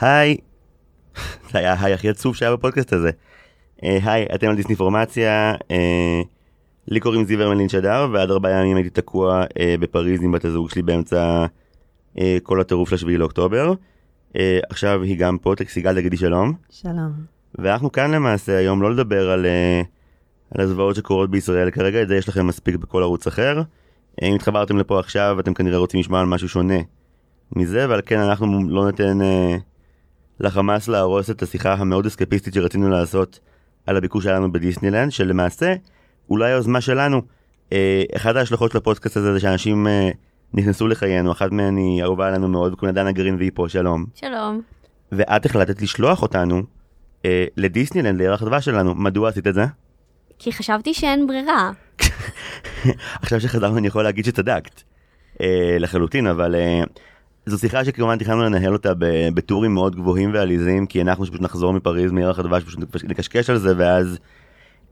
היי. זה היה היי הכי עצוב שהיה בפודקאסט הזה. אה, היי, אתם על דיסני פורמציה. אה, לי קוראים זיוור מלין שדר, ועד ארבעה ימים הייתי תקוע אה, בפריז עם בת הזוג שלי באמצע אה, כל הטירוף לשביעי לאוקטובר. אה, עכשיו היא גם פה, סיגל תגידי שלום. שלום. ואנחנו כאן למעשה היום לא לדבר על, אה, על הזוועות שקורות בישראל כרגע, את זה יש לכם מספיק בכל ערוץ אחר. אה, אם התחברתם לפה עכשיו אתם כנראה רוצים לשמוע על משהו שונה מזה, ועל כן אנחנו לא ניתן אה, לחמאס להרוס את השיחה המאוד אסקפיסטית שרצינו לעשות על הביקור שלנו בדיסנילנד, שלמעשה אולי היוזמה שלנו. אה, אחת ההשלכות של הפודקאסט הזה זה שאנשים אה, נכנסו לחיינו, אחת מהן היא אהובה עלינו מאוד, קוראים לה דנה גרין והיא פה, שלום. שלום. ואת החלטת לשלוח אותנו אה, לדיסנילנד, לירח הדבש שלנו. מדוע עשית את זה? כי חשבתי שאין ברירה. עכשיו שחזרנו אני יכול להגיד שצדקת. אה, לחלוטין, אבל אה, זו שיחה שכמובן תכננו לנהל אותה בטורים מאוד גבוהים ועליזים, כי אנחנו שפשוט נחזור מפריז מירח הדבש, פשוט נקשקש על זה, ואז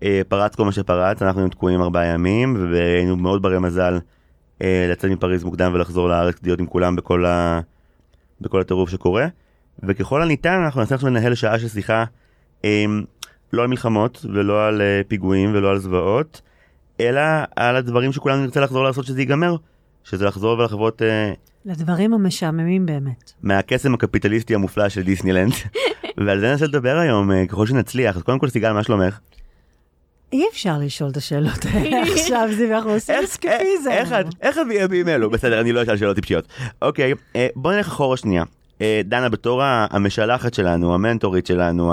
אה, פרץ כל מה שפרץ, אנחנו היינו תקועים ארבעה ימים, והיינו מאוד ברי מזל אה, לצאת מפריז מוקדם ולחזור לארץ להיות עם כולם בכל, ה... בכל הטירוף שקורה. וככל הניתן אנחנו נצליח לנהל שעה של שיחה אה, לא על מלחמות ולא על אה, פיגועים ולא על זוועות, אלא על הדברים שכולנו נרצה לחזור לעשות שזה ייגמר. שזה לחזור ולחוות אה, לדברים המשעממים באמת. מהקסם הקפיטליסטי המופלא של דיסנילנד. ועל זה ננסה לדבר היום אה, ככל שנצליח. אז קודם כל סיגל, מה שלומך? אי אפשר לשאול את השאלות האלה עכשיו, זיו, אנחנו עושים אסקפיזם. איך את, בימים אלו? בסדר, אני לא אשאל שאלות טיפשיות. אוקיי, אה, בוא נלך אחורה שנייה. אה, דנה, בתור המשלחת שלנו, המנטורית שלנו,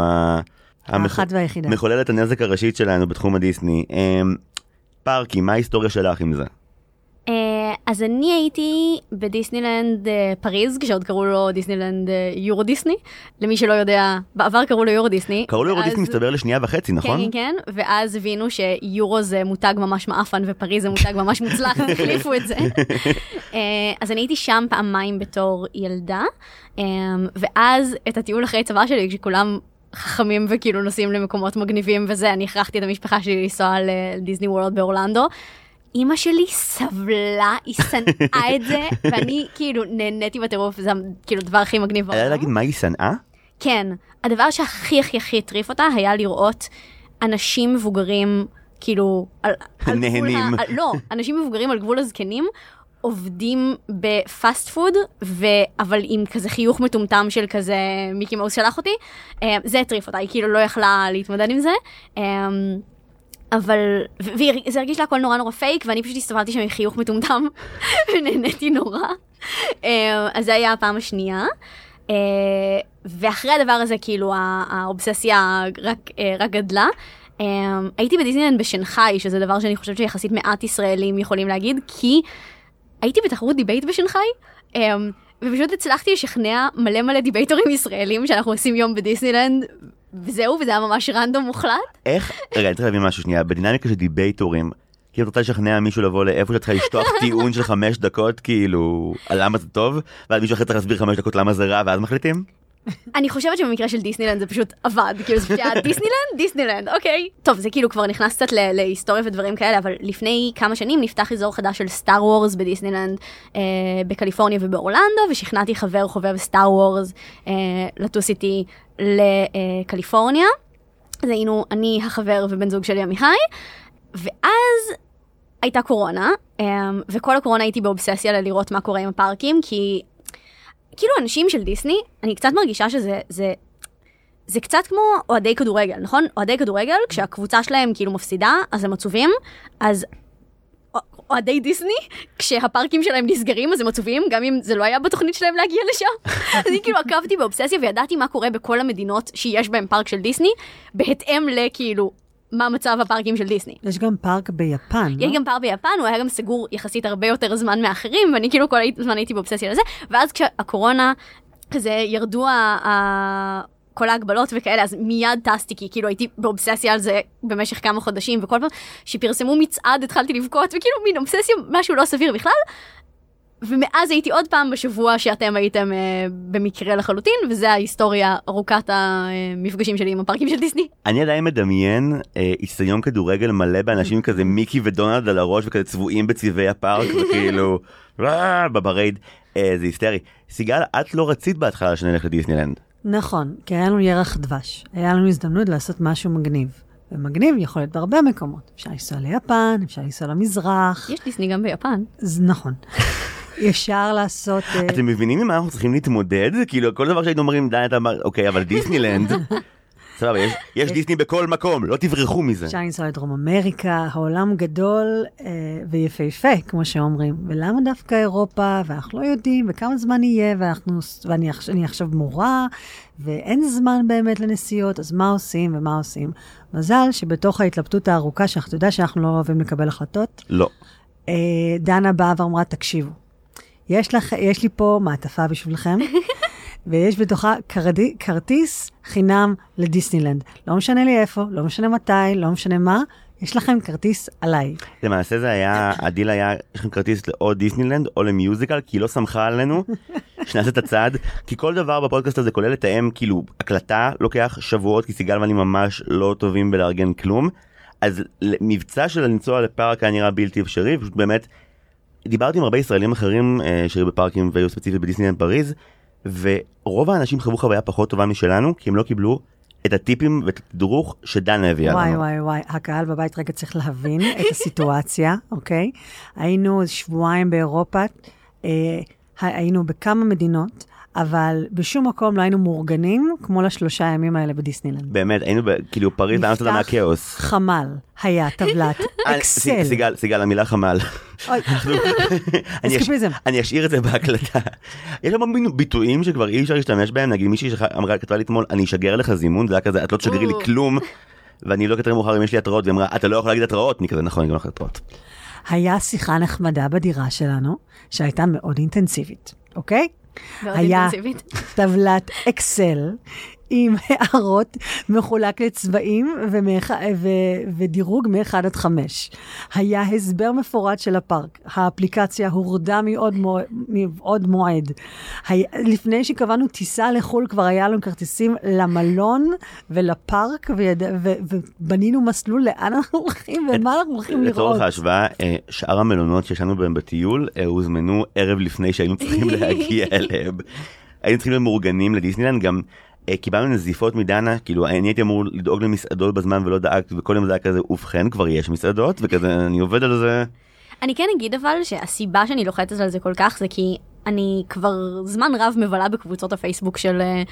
האחת והיחידה. מחוללת הנזק הראשית שלנו בתחום הדיסני, פארקי, מה ההיסטוריה שלך עם זה? אה, אז אני הייתי בדיסנילנד אה, פריז, כשעוד קראו לו דיסנילנד אה, יורו דיסני. למי שלא יודע, בעבר קראו לו יורו דיסני. קראו לו יורו דיסני מסתבר לשנייה וחצי, נכון? כן, כן, כן, ואז הבינו שיורו זה מותג ממש מעפן ופריז זה מותג ממש מוצלח, אז החליפו את זה. אז אני הייתי שם פעמיים בתור ילדה, ואז את הטיול אחרי צבא שלי, כשכולם חכמים וכאילו נוסעים למקומות מגניבים וזה, אני הכרחתי את המשפחה שלי לנסוע לדיסני וורלד באורלנדו. אימא שלי סבלה, היא שנאה את זה, ואני כאילו נהניתי בטירוף, זה כאילו הדבר הכי מגניב היה להגיד מה היא שנאה? כן, הדבר שהכי הכי הכי הטריף אותה היה לראות אנשים מבוגרים, כאילו, על, על גבול נהנים. ה, על, לא, אנשים מבוגרים על גבול הזקנים, עובדים ב fast food, ו, אבל עם כזה חיוך מטומטם של כזה מיקי מאוס שלח אותי, אה, זה הטריף אותה, היא כאילו לא יכלה להתמודד עם זה. אבל, וזה הרגיש לה הכל נורא נורא פייק, ואני פשוט הסתובבתי שם עם חיוך מטומטם, ונהניתי נורא. אה, אז זה היה הפעם השנייה. אה, ואחרי הדבר הזה, כאילו, הא- האובססיה רק, אה, רק גדלה. הייתי בדיסנילנד בשנגחאי, שזה דבר שאני חושבת שיחסית מעט ישראלים יכולים להגיד, כי הייתי בתחרות debate בשנגחאי, ופשוט הצלחתי לשכנע מלא מלא דיבייטורים ישראלים שאנחנו עושים יום בדיסנילנד, וזהו, וזה היה ממש random מוחלט. איך, רגע, אני צריך להבין משהו שנייה, בדינמיקה של דיבייטורים, כאילו את רוצה לשכנע מישהו לבוא לאיפה שאת צריכה לשטוח טיעון של חמש דקות, כאילו, על למה זה טוב, ואז מישהו אחר צריך להסביר חמש דקות למה זה רע, ואז מחליטים? אני חושבת שבמקרה של דיסנילנד זה פשוט עבד, כאילו זה פשוט היה דיסנילנד, דיסנילנד, אוקיי. טוב, זה כאילו כבר נכנס קצת להיסטוריה ודברים כאלה, אבל לפני כמה שנים נפתח אזור חדש של Star Wars בדיסנילנד אה, בקליפורניה ובאורלנדו, ושכנעתי חבר חובב סטאר וורס אה, לטוס איתי לקליפורניה. אז היינו אני, החבר ובן זוג שלי עמיחי, ואז הייתה קורונה, אה, וכל הקורונה הייתי באובססיה ללראות מה קורה עם הפארקים, כי כאילו אנשים של דיסני, אני קצת מרגישה שזה, זה, זה קצת כמו אוהדי כדורגל, נכון? אוהדי כדורגל, כשהקבוצה שלהם כאילו מפסידה, אז הם עצובים, אז אוהדי דיסני, כשהפארקים שלהם נסגרים אז הם עצובים, גם אם זה לא היה בתוכנית שלהם להגיע לשם. אני כאילו עקבתי באובססיה וידעתי מה קורה בכל המדינות שיש בהם פארק של דיסני, בהתאם לכאילו מה מצב הפארקים של דיסני. יש גם פארק ביפן, לא? יש גם פארק ביפן, הוא היה גם סגור יחסית הרבה יותר זמן מאחרים, ואני כאילו כל הזמן הייתי באובססיה לזה, ואז כשהקורונה, כזה ירדו ה... ה... כל ההגבלות וכאלה, אז מיד טסתי, כי כאילו הייתי באובססיה על זה במשך כמה חודשים, וכל פעם שפרסמו מצעד התחלתי לבכות, וכאילו מין אובססיה, משהו לא סביר בכלל. ומאז הייתי עוד פעם בשבוע שאתם הייתם אה, במקרה לחלוטין, וזה ההיסטוריה ארוכת המפגשים שלי עם הפארקים של דיסני. אני עדיין מדמיין אה, איצטדיון כדורגל מלא באנשים כזה מיקי ודונלד על הראש וכזה צבועים בצבעי הפארק וכאילו בברייד, אה, זה היסטרי. סיגל, את לא רצית בהתחלה שנלך לדיסנילנד. נכון, כי היה לנו ירח דבש. היה לנו הזדמנות לעשות משהו מגניב. ומגניב יכול להיות בהרבה מקומות. אפשר לנסוע ליפן, אפשר לנסוע למזרח. יש דיסני גם ביפן. זה נכון. אפשר לעשות... אה, אתם מבינים עם מה אנחנו צריכים להתמודד? כאילו כל דבר שהיינו אומרים די אתה אומר אוקיי אבל דיסנילנד. סבבה יש- יש דיסני בכל מקום לא תברחו מזה. אפשר לנסוע לדרום אמריקה, העולם גדול אה, ויפהפה, כמו שאומרים. ולמה דווקא אירופה, ואנחנו לא יודעים, וכמה זמן יהיה, ואנחנו, ואני עכש- אני עכשיו מורה, ואין זמן באמת לנסיעות, אז מה עושים ומה עושים? מזל שבתוך ההתלבטות הארוכה, שאתה יודע שאנחנו לא אוהבים לקבל החלטות, לא. אה, דנה באה ואמרה, תקשיבו, יש, לך, יש לי פה מעטפה בשבילכם, ויש בתוכה כרדי, כרטיס חינם לדיסנילנד. לא משנה לי איפה, לא משנה מתי, לא משנה מה, יש לכם כרטיס עליי. למעשה זה היה הדיל היה יש לכם כרטיס או דיסנילנד או ל musical כי היא לא סמכה עלינו שנעשה את הצעד כי כל דבר בפודקאסט הזה כולל לתאם כאילו הקלטה לוקח שבועות כי סיגל ואני ממש לא טובים בלארגן כלום אז מבצע של לנסוע לפארק היה נראה בלתי אפשרי פשוט באמת דיברתי עם הרבה ישראלים אחרים אה, שהיו בפארקים והיו ספציפית בדיסנילנד פריז ורוב האנשים חוו חוויה פחות טובה משלנו כי הם לא קיבלו את הטיפים ואת התדרוך שדנה הביאה לנו. וואי וואי וואי, הקהל בבית רגע צריך להבין את הסיטואציה, אוקיי? היינו שבועיים באירופה, אה, היינו בכמה מדינות, אבל בשום מקום לא היינו מאורגנים כמו לשלושה ימים האלה בדיסנילנד. באמת היינו ב- כאילו פריז ואמסטרדם היה כאוס. חמ"ל היה טבלת אקסל. סיגל, סיגל, המילה חמ"ל. אוי, אני אשאיר את זה בהקלטה. יש המון בינו- ביטויים שכבר אי אפשר להשתמש בהם, נגיד מישהי שאמרה, כתבה לי אתמול, אני אשגר לך זימון, זה היה כזה, את לא תשגרי לי. כלום. ואני לא כתב מאוחר אם יש לי התראות, והיא אמרה, אתה לא יכול להגיד התראות? אני כזה, נכון, אני גם לא יכול התראות. היה שיחה נחמדה בדירה שלנו, שהייתה מאוד אינטנסיבית, אוקיי? היה. טבלת אקסל עם הערות מחולק לצבעים ומאח... ו... ודירוג מ-1 עד 5. היה הסבר מפורט של הפארק. האפליקציה הורדה מעוד, מו... מעוד מועד. היה... לפני שקבענו טיסה לחו"ל, כבר היה לנו כרטיסים למלון ולפארק, ויד... ו... ובנינו מסלול לאן אנחנו הולכים ומה אנחנו הולכים לראות. לצורך ההשוואה, אה, שאר המלונות שישנו בהם בטיול, אה, הוזמנו ערב לפני שהיינו צריכים להגיע אליהם. היינו צריכים להיות מאורגנים לדיסנילנד, גם קיבלנו נזיפות מדנה, כאילו אני הייתי אמור לדאוג למסעדות בזמן ולא דאגתי, וכל יום זה היה כזה, ובכן כבר יש מסעדות, וכזה אני עובד על זה. אני כן אגיד אבל שהסיבה שאני לוחצת על זה כל כך זה כי אני כבר זמן רב מבלה בקבוצות הפייסבוק של אה,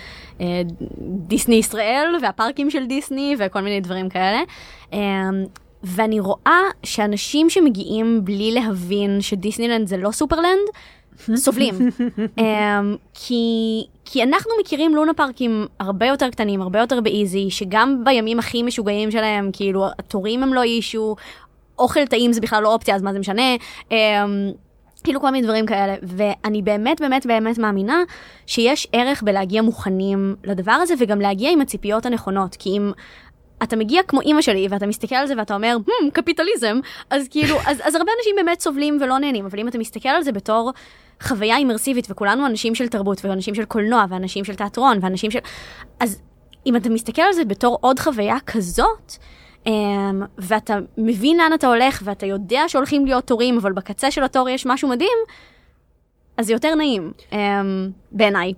אה, דיסני ישראל והפארקים של דיסני וכל מיני דברים כאלה. אה, ואני רואה שאנשים שמגיעים בלי להבין שדיסנילנד זה לא סופרלנד, סובלים. אה, כי, כי אנחנו מכירים לונה פארקים הרבה יותר קטנים, הרבה יותר באיזי, שגם בימים הכי משוגעים שלהם, כאילו התורים הם לא אישו, אוכל טעים זה בכלל לא אופציה, אז מה זה משנה? אמ, כאילו כל מיני דברים כאלה, ואני באמת באמת באמת מאמינה שיש ערך בלהגיע מוכנים לדבר הזה, וגם להגיע עם הציפיות הנכונות, כי אם... אתה מגיע כמו אימא שלי ואתה מסתכל על זה ואתה אומר, hmm, קפיטליזם, אז כאילו, אז, אז הרבה אנשים באמת סובלים ולא נהנים, אבל אם אתה מסתכל על זה בתור חוויה אימרסיבית, וכולנו אנשים של תרבות, ואנשים של קולנוע, ואנשים של תיאטרון, ואנשים של... אז אם אתה מסתכל על זה בתור עוד חוויה כזאת, um, ואתה מבין לאן אתה הולך, ואתה יודע שהולכים להיות תורים, אבל בקצה של התור יש משהו מדהים, אז זה יותר נעים, um, בעיניי.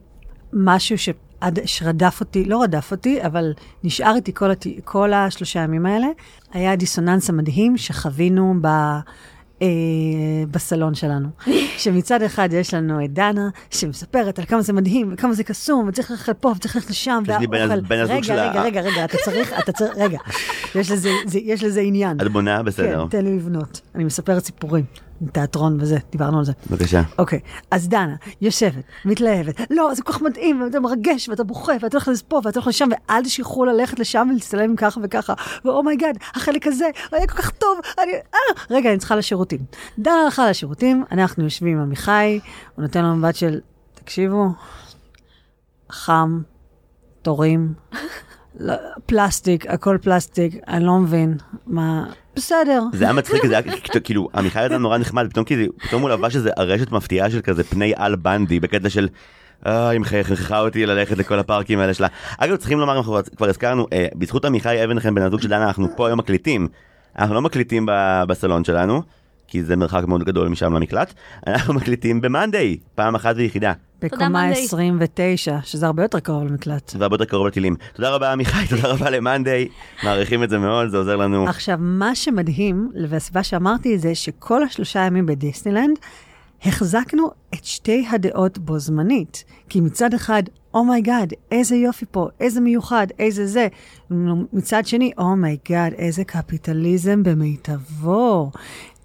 משהו שעד, שרדף אותי, לא רדף אותי, אבל נשאר איתי כל, הת... כל השלושה ימים האלה, היה הדיסוננס המדהים שחווינו ב... אה, בסלון שלנו. שמצד אחד יש לנו את דנה, שמספרת על כמה זה מדהים, וכמה זה קסום, וצריך ללכת פה, וצריך ללכת לשם, הזוג רגע, רגע, רגע, רגע, אתה צריך, אתה צריך, רגע, יש לזה, זה, יש לזה עניין. את בונה? בסדר. כן, תן לי לבנות. אני מספרת סיפורים, תיאטרון וזה, דיברנו על זה. בבקשה. אוקיי, אז דנה, יושבת, מתלהבת, לא, זה כל כך מדהים, ואתה מרגש, ואתה בוכה, ואתה הולך לפה, ואתה הולך לשם, ואל תשכחו ללכת לשם ולהצטלם ככה וככה, ו oh my god, החלק הזה, היה כל כך טוב, אני, אה, רגע, אני צריכה לשירותים. דנה הלכה לשירותים, אנחנו יושבים עם עמיחי, הוא נותן לנו מבט של, תקשיבו, חם, תורים, לא, פלסטיק, הכל פלסטיק, אני לא מבין, מה, בסדר. זה היה מצחיק, זה היה כאילו, עמיחי היה נורא נחמד, פתאום זה- פתאום הוא לבש איזה ארשת מפתיעה של כזה פני על בנדי, בקטע של... אה, היא מכריחה אותי ללכת לכל הפארקים האלה שלה. אגב, צריכים לומר, אנחנו כבר הזכרנו, אה, בזכות עמיחי אבן חן בן הזוג של דנה, אנחנו פה היום מקליטים. אנחנו לא מקליטים בסלון שלנו, כי זה מרחק מאוד גדול משם למקלט. אנחנו מקליטים ב Monday, פעם אחת ויחידה. בקומה Monday. 29, שזה הרבה יותר קרוב למקלט. זה הרבה יותר קרוב לטילים. תודה רבה עמיחי, תודה רבה ל Monday, מעריכים את זה מאוד, זה עוזר לנו. עכשיו, מה שמדהים, והסיבה שאמרתי זה, שכל השלושה ימים בדיסנילנד, החזקנו את שתי הדעות בו זמנית. כי מצד אחד, oh my god, oh איזה יופי פה, איזה מיוחד, איזה זה. מצד שני, oh my god, oh איזה קפיטליזם במיטבו.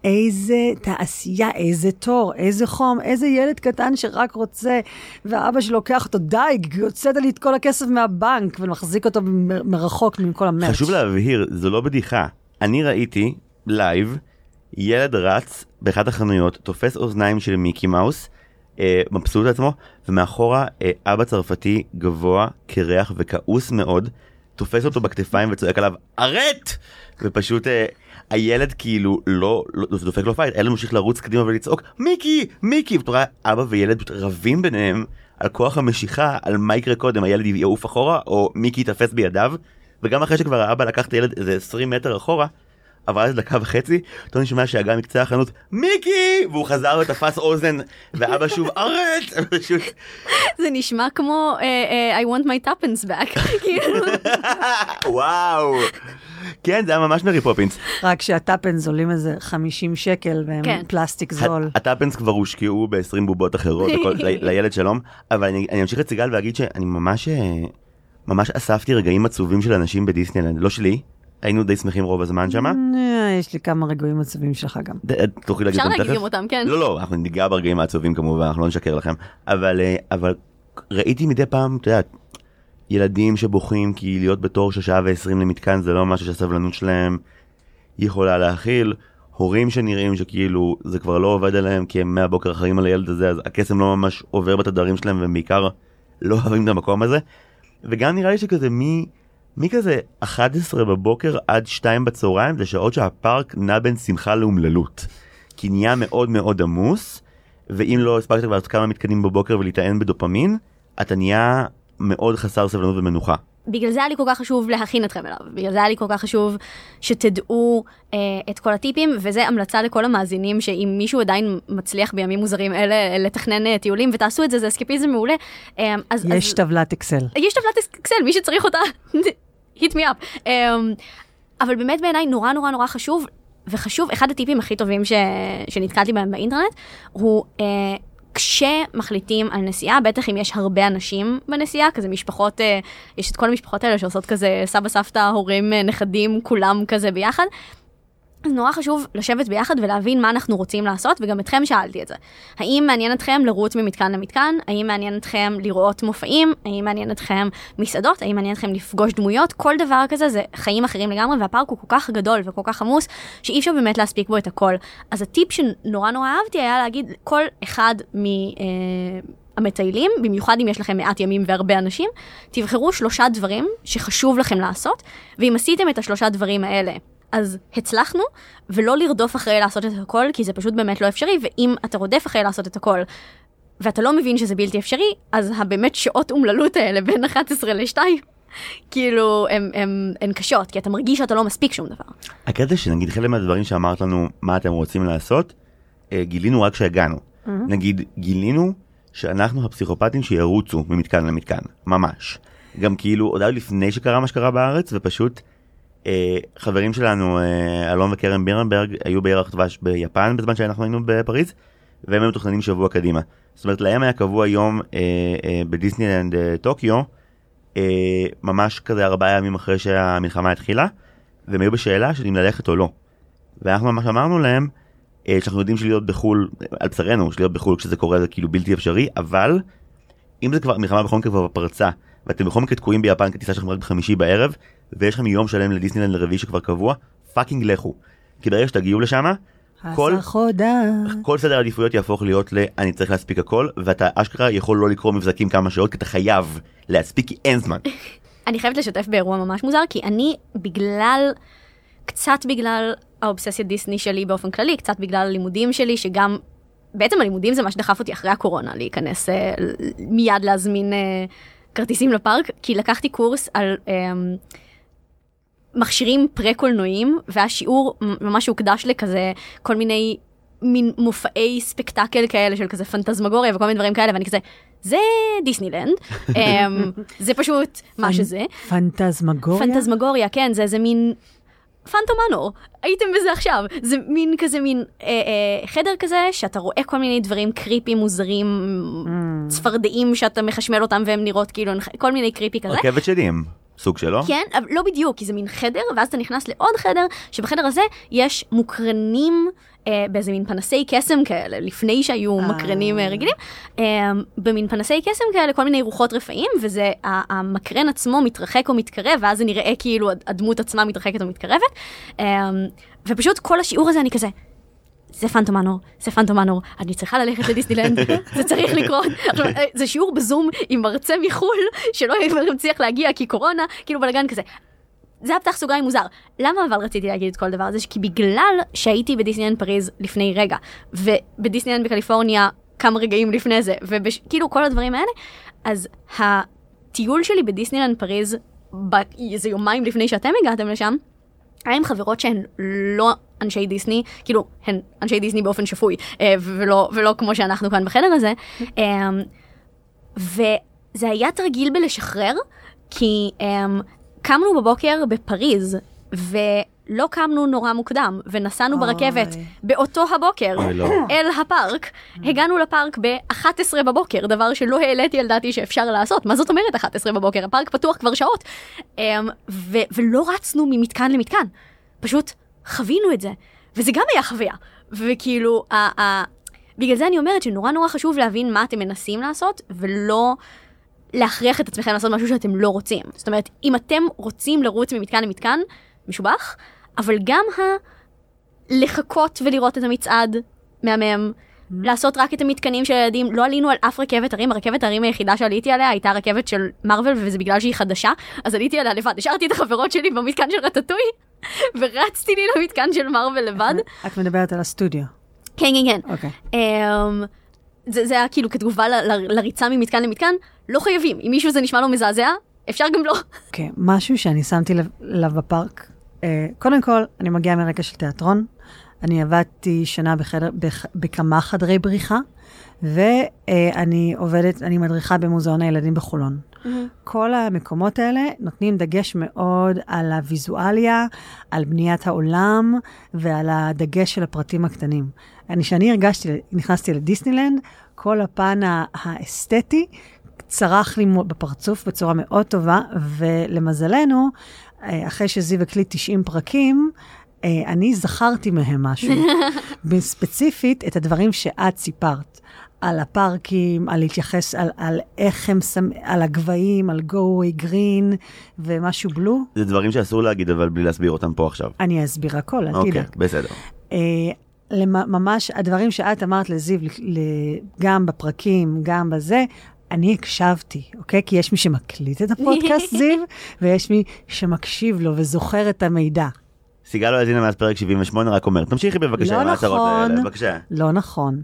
איזה תעשייה, איזה תור, איזה חום, איזה ילד קטן שרק רוצה, ואבא שלו לוקח אותו, די, הוצאת לי את כל הכסף מהבנק, ומחזיק אותו מרחוק מכל ה merch. חשוב להבהיר, זו לא בדיחה. אני ראיתי, live, ילד רץ באחת החנויות, תופס אוזניים של מיקי מאוס, אה, מבסוט לעצמו, ומאחורה אה, אבא צרפתי גבוה, קרח וכעוס מאוד, תופס אותו בכתפיים וצועק עליו, Arrête! ופשוט אה, הילד כאילו לא, לא זה דופק לו fight, הילד ממשיך לרוץ קדימה ולצעוק, מיקי, מיקי! ואתה רואה, אבא וילד רבים ביניהם על כוח המשיכה, על מה יקרה קודם, הילד יעוף אחורה, או מיקי ייתפס בידיו, וגם אחרי שכבר האבא לקח את הילד איזה 20 מטר אחורה, עברה איזה דקה וחצי, ואני שומע שאגה מקצה החנות, מיקי! והוא חזר ותפס אוזן, ואבא שוב, Arrête! זה נשמע כמו אה, אה, I want my tuppence back. כאילו, וואו. כן, זה היה ממש מרי פופינס. רק שה tuppence עולים איזה 50 שקל, והם כן. פלסטיק זול. ה tuppence כבר הושקעו ב-20 בובות אחרות, וכל- ל- לילד שלום, אבל אני אני אמשיך את סיגל ואגיד שאני ממש, אה, ממש אספתי רגעים עצובים של אנשים בדיסנילנד, לא שלי, היינו די שמחים רוב הזמן שמה. אה, יש לי כמה רגעים עצובים שלך גם. ד- תוכלי להגיד אפשר אותם להגיד תכף? גם אותם, כן. לא, לא, אנחנו ניגע ברגעים העצובים כמובן, אנחנו לא נשקר לכם. אבל, אה, אבל ראיתי מדי פעם, את יודעת, ילדים שבוכים כי להיות בתור של שעה ועשרים למתקן זה לא משהו שהסבלנות שלהם יכולה להכיל. הורים שנראים שכאילו זה כבר לא עובד עליהם כי הם מהבוקר אחראים על הילד הזה, אז הקסם לא ממש עובר בתדרים שלהם והם בעיקר לא אוהבים את המקום הזה. וגם נראה לי שכזה מי... מכזה 11 בבוקר עד 2 בצהריים זה שעות שהפארק נע בין שמחה לאומללות. כי נהיה מאוד מאוד עמוס, ואם לא הספקת כבר לעשות כמה מתקנים בבוקר ולהיטען בדופמין, אתה נהיה מאוד חסר סבלנות ומנוחה. בגלל זה היה לי כל כך חשוב להכין אתכם אליו, בגלל זה היה לי כל כך חשוב שתדעו אה, את כל הטיפים, וזה המלצה לכל המאזינים, שאם מישהו עדיין מצליח בימים מוזרים אלה לתכנן אה, טיולים, ותעשו את זה, זה אסקפיזם מעולה. אה, אז, יש אז, טבלת אקסל. יש טבלת אקסל, מי שצריך אותה, hit me up. Um, אבל באמת בעיניי נורא נורא נורא חשוב, וחשוב, אחד הטיפים הכי טובים ש... שנתקלתי בהם באינטרנט, הוא uh, כשמחליטים על נסיעה, בטח אם יש הרבה אנשים בנסיעה, כזה משפחות, uh, יש את כל המשפחות האלה שעושות כזה סבא, סבתא, הורים, uh, נכדים, כולם כזה ביחד. אז נורא חשוב לשבת ביחד ולהבין מה אנחנו רוצים לעשות, וגם אתכם שאלתי את זה. האם מעניין אתכם לרוץ ממתקן למתקן? האם מעניין אתכם לראות מופעים? האם מעניין אתכם מסעדות? האם מעניין אתכם לפגוש דמויות? כל דבר כזה זה חיים אחרים לגמרי, והפארק הוא כל כך גדול וכל כך עמוס, שאי אפשר באמת להספיק בו את הכל. אז הטיפ שנורא נורא אהבתי היה להגיד כל אחד מ... אה, המטיילים, במיוחד אם יש לכם מעט ימים והרבה אנשים, תבחרו שלושה דברים שחשוב לכם לעשות, ואם עשיתם את השלושה דברים האלה אז הצלחנו, ולא לרדוף אחרי לעשות את הכל, כי זה פשוט באמת לא אפשרי, ואם אתה רודף אחרי לעשות את הכל, ואתה לא מבין שזה בלתי אפשרי, אז הבאמת שעות אומללות האלה בין 11 ל-2, כאילו, הן- קשות, כי אתה מרגיש שאתה לא מספיק שום דבר. הקטע שנגיד חלק מהדברים שאמרת לנו מה אתם רוצים לעשות, אה, גילינו רק שהגענו. נגיד גילינו שאנחנו הפסיכופטים שירוצו ממתקן למתקן, ממש. גם כאילו עוד היה לפני שקרה מה שקרה בארץ ופשוט חברים שלנו אה, אלון וקרן בירנברג היו בירח דבש ביפן בזמן שאנחנו היינו בפריז והם היו מתוכננים שבוע קדימה. זאת אומרת להם היה קבוע יום אה, אה, בדיסנילנד אה, טוקיו אה, ממש כזה ארבעה ימים אחרי שהמלחמה התחילה והם היו בשאלה של אם ללכת או לא. ואנחנו ממש אמרנו להם אה, שאנחנו יודעים שלהיות בחו"ל, על בשרנו, שלהיות בחו"ל כשזה קורה זה כאילו בלתי אפשרי, אבל אם זה כבר מלחמה בכל מקרה כבר פרצה, ואתם בכל מקרה תקועים ביפן כי הטיסה שלכם רק בחמישי בערב, ויש לכם יום שלם לדיסנילנד לרביעי שכבר קבוע, fucking לכו. כי ברגע שתגיעו לשם, כל. כל סדר העדיפויות יהפוך להיות ל אני צריך להספיק הכל, ואתה אשכרה יכול לא לקרוא מבזקים כמה שעות, כי אתה חייב להספיק כי אין זמן. אני חייבת לשתף באירוע ממש מוזר, כי אני, בגלל, קצת בגלל האובססיה דיסני שלי באופן כללי, קצת בגלל הלימודים שלי, שגם, בעצם הלימודים זה מה שדחף אותי אחרי הקורונה, להיכנס, אה, מיד להזמין אה, כרטיסים לפארק, כי לקחתי קורס על... אה, מכשירים פרה-קולנועיים, והשיעור ממש הוקדש לכזה כל מיני מין מופעי ספקטקל כאלה של כזה פנטזמגוריה וכל מיני דברים כאלה, ואני כזה, זה דיסנילנד, אמ, זה פשוט מה שזה. פנטזמגוריה? פנטזמגוריה, כן, זה איזה מין פנטומנור, הייתם בזה עכשיו, זה מין כזה מין אה, אה, חדר כזה שאתה רואה כל מיני דברים קריפי מוזרים, צפרדעים שאתה מחשמל אותם והם נראות כאילו, כל מיני קריפי כזה. רכבת שדים, סוג שלו. כן, אבל לא בדיוק, כי זה מין חדר, ואז אתה נכנס לעוד חדר, שבחדר הזה יש מוקרנים אה, באיזה מין פנסי קסם כאלה, לפני שהיו אה. מקרנים אה, רגילים, אה, במין פנסי קסם כאלה, כל מיני רוחות רפאים, וזה, המקרן עצמו מתרחק או מתקרב, ואז זה נראה כאילו הד- הדמות עצמה מתרחקת או מתקרבת, אה, ופשוט כל השיעור הזה אני כזה, זה פנטומנור, זה פנטומנור, אני צריכה ללכת לדיסנילנד, זה צריך לקרות. עכשיו, אה, זה שיעור בזום עם מרצה מחו"ל, שלא מצליח להגיע כי קורונה, כאילו בלאגן כזה. זה היה פתח סוגריים מוזר. למה אבל רציתי להגיד את כל הדבר הזה? כי בגלל שהייתי בדיסנילנד פריז לפני רגע, ובדיסנילנד בקליפורניה כמה רגעים לפני זה, וכאילו כל הדברים האלה, אז הטיול שלי בדיסנילנד פריז, איזה יומיים לפני שאתם הגעתם לשם, היה עם חברות שהן לא אנשי דיסני, כאילו, הן אנשי דיסני באופן שפוי, אה, ולא, ולא כמו שאנחנו כאן בחדר הזה. אה, וזה היה תרגיל בלשחרר, כי אה, קמנו בבוקר בפריז, ולא קמנו נורא מוקדם, ונסענו אוי. ברכבת באותו הבוקר אוי, לא. אל הפארק. הגענו לפארק ב-11 בבוקר, דבר שלא העליתי על דעתי שאפשר לעשות. מה זאת אומרת 11 בבוקר? הפארק פתוח כבר שעות. ו- ולא רצנו ממתקן למתקן, פשוט חווינו את זה, וזה גם היה חוויה. וכאילו, ה- ה- בגלל זה אני אומרת שנורא נורא חשוב להבין מה אתם מנסים לעשות, ולא להכריח את עצמכם לעשות משהו שאתם לא רוצים. זאת אומרת, אם אתם רוצים לרוץ ממתקן למתקן, משובח, אבל גם ה... לחכות ולראות את המצעד, מהמם. לעשות רק את המתקנים של הילדים, לא עלינו על אף רכבת הרים, הרכבת הרים היחידה שעליתי עליה הייתה רכבת של מארוול וזה בגלל שהיא חדשה, אז עליתי עליה לבד, השארתי את החברות שלי במתקן של רטטוי, ורצתי לי למתקן של מארוול לבד. את מדברת על הסטודיו. כן, כן, כן. אוקיי. אמ, זה, זה היה כאילו כתגובה ל, ל, לריצה ממתקן למתקן, לא חייבים, אם מישהו זה נשמע לו מזעזע, אפשר גם לא. כן, משהו שאני שמתי לב אליו בפארק. אה, קודם כל, אני מגיעה מרקע של תיאטרון. אני עבדתי שנה בחדר, בח, בכמה חדרי בריחה, ואני עובדת, אני מדריכה במוזיאון הילדים בחולון. כל המקומות האלה נותנים דגש מאוד על הוויזואליה, על בניית העולם ועל הדגש של הפרטים הקטנים. אני, כשאני הרגשתי, נכנסתי לדיסנילנד, כל הפן האסתטי צרח לי בפרצוף בצורה מאוד טובה, ולמזלנו, אה, אחרי שזיו הקליט 90 פרקים, אה, אני זכרתי מהם משהו. ספציפית, את הדברים שאת סיפרת. על הפארקים, על להתייחס, על, על איך הם שם, על הגבהים, על go away green ומשהו בלו. זה דברים שאסור להגיד אבל בלי להסביר אותם פה עכשיו. אני אסביר הכל, אל אוקיי, תדאג. בסדר. אה, למ- ממש הדברים שאת אמרת לזיו, גם בפרקים, גם בזה, אני הקשבתי, אוקיי? כי יש מי שמקליט את הפודקאסט, זיו, ויש מי שמקשיב לו וזוכר את המידע. סיגל לא האזינה מאז פרק 78, רק אומר, תמשיכי בבקשה לא עם ההצהרות נכון. האלה, בבקשה. לא נכון.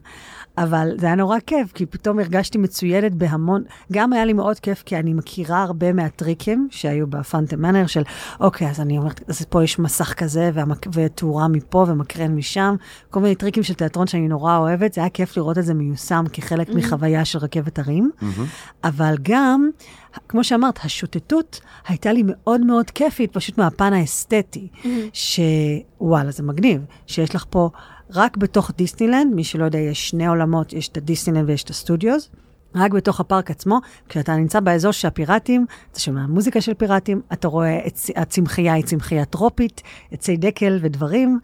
אבל זה היה נורא כיף, כי פתאום הרגשתי מצוידת בהמון, גם היה לי מאוד כיף, כי אני מכירה הרבה מהטריקים שהיו בפאנטם מנר של, אוקיי, אז אני אומרת, אז פה יש מסך כזה, והמק- ותאורה מפה ומקרן משם, כל מיני טריקים של תיאטרון שאני נורא אוהבת, זה היה כיף לראות את זה מיושם כחלק מחוויה של רכבת הרים. אבל גם, כמו שאמרת, השוטטות הייתה לי מאוד מאוד כיפית, פשוט מהפן האסתטי, שוואלה, זה מגניב, שיש לך פה, רק בתוך דיסנילנד, מי שלא יודע, יש שני עולמות, יש את הדיסנילנד ויש את ה studios. רק בתוך הפארק עצמו, כשאתה נמצא באזור של הפיראטים, אתה שומע מוזיקה של פיראטים, אתה רואה את הצמחייה היא צמחייה טרופית, עצי דקל ודברים,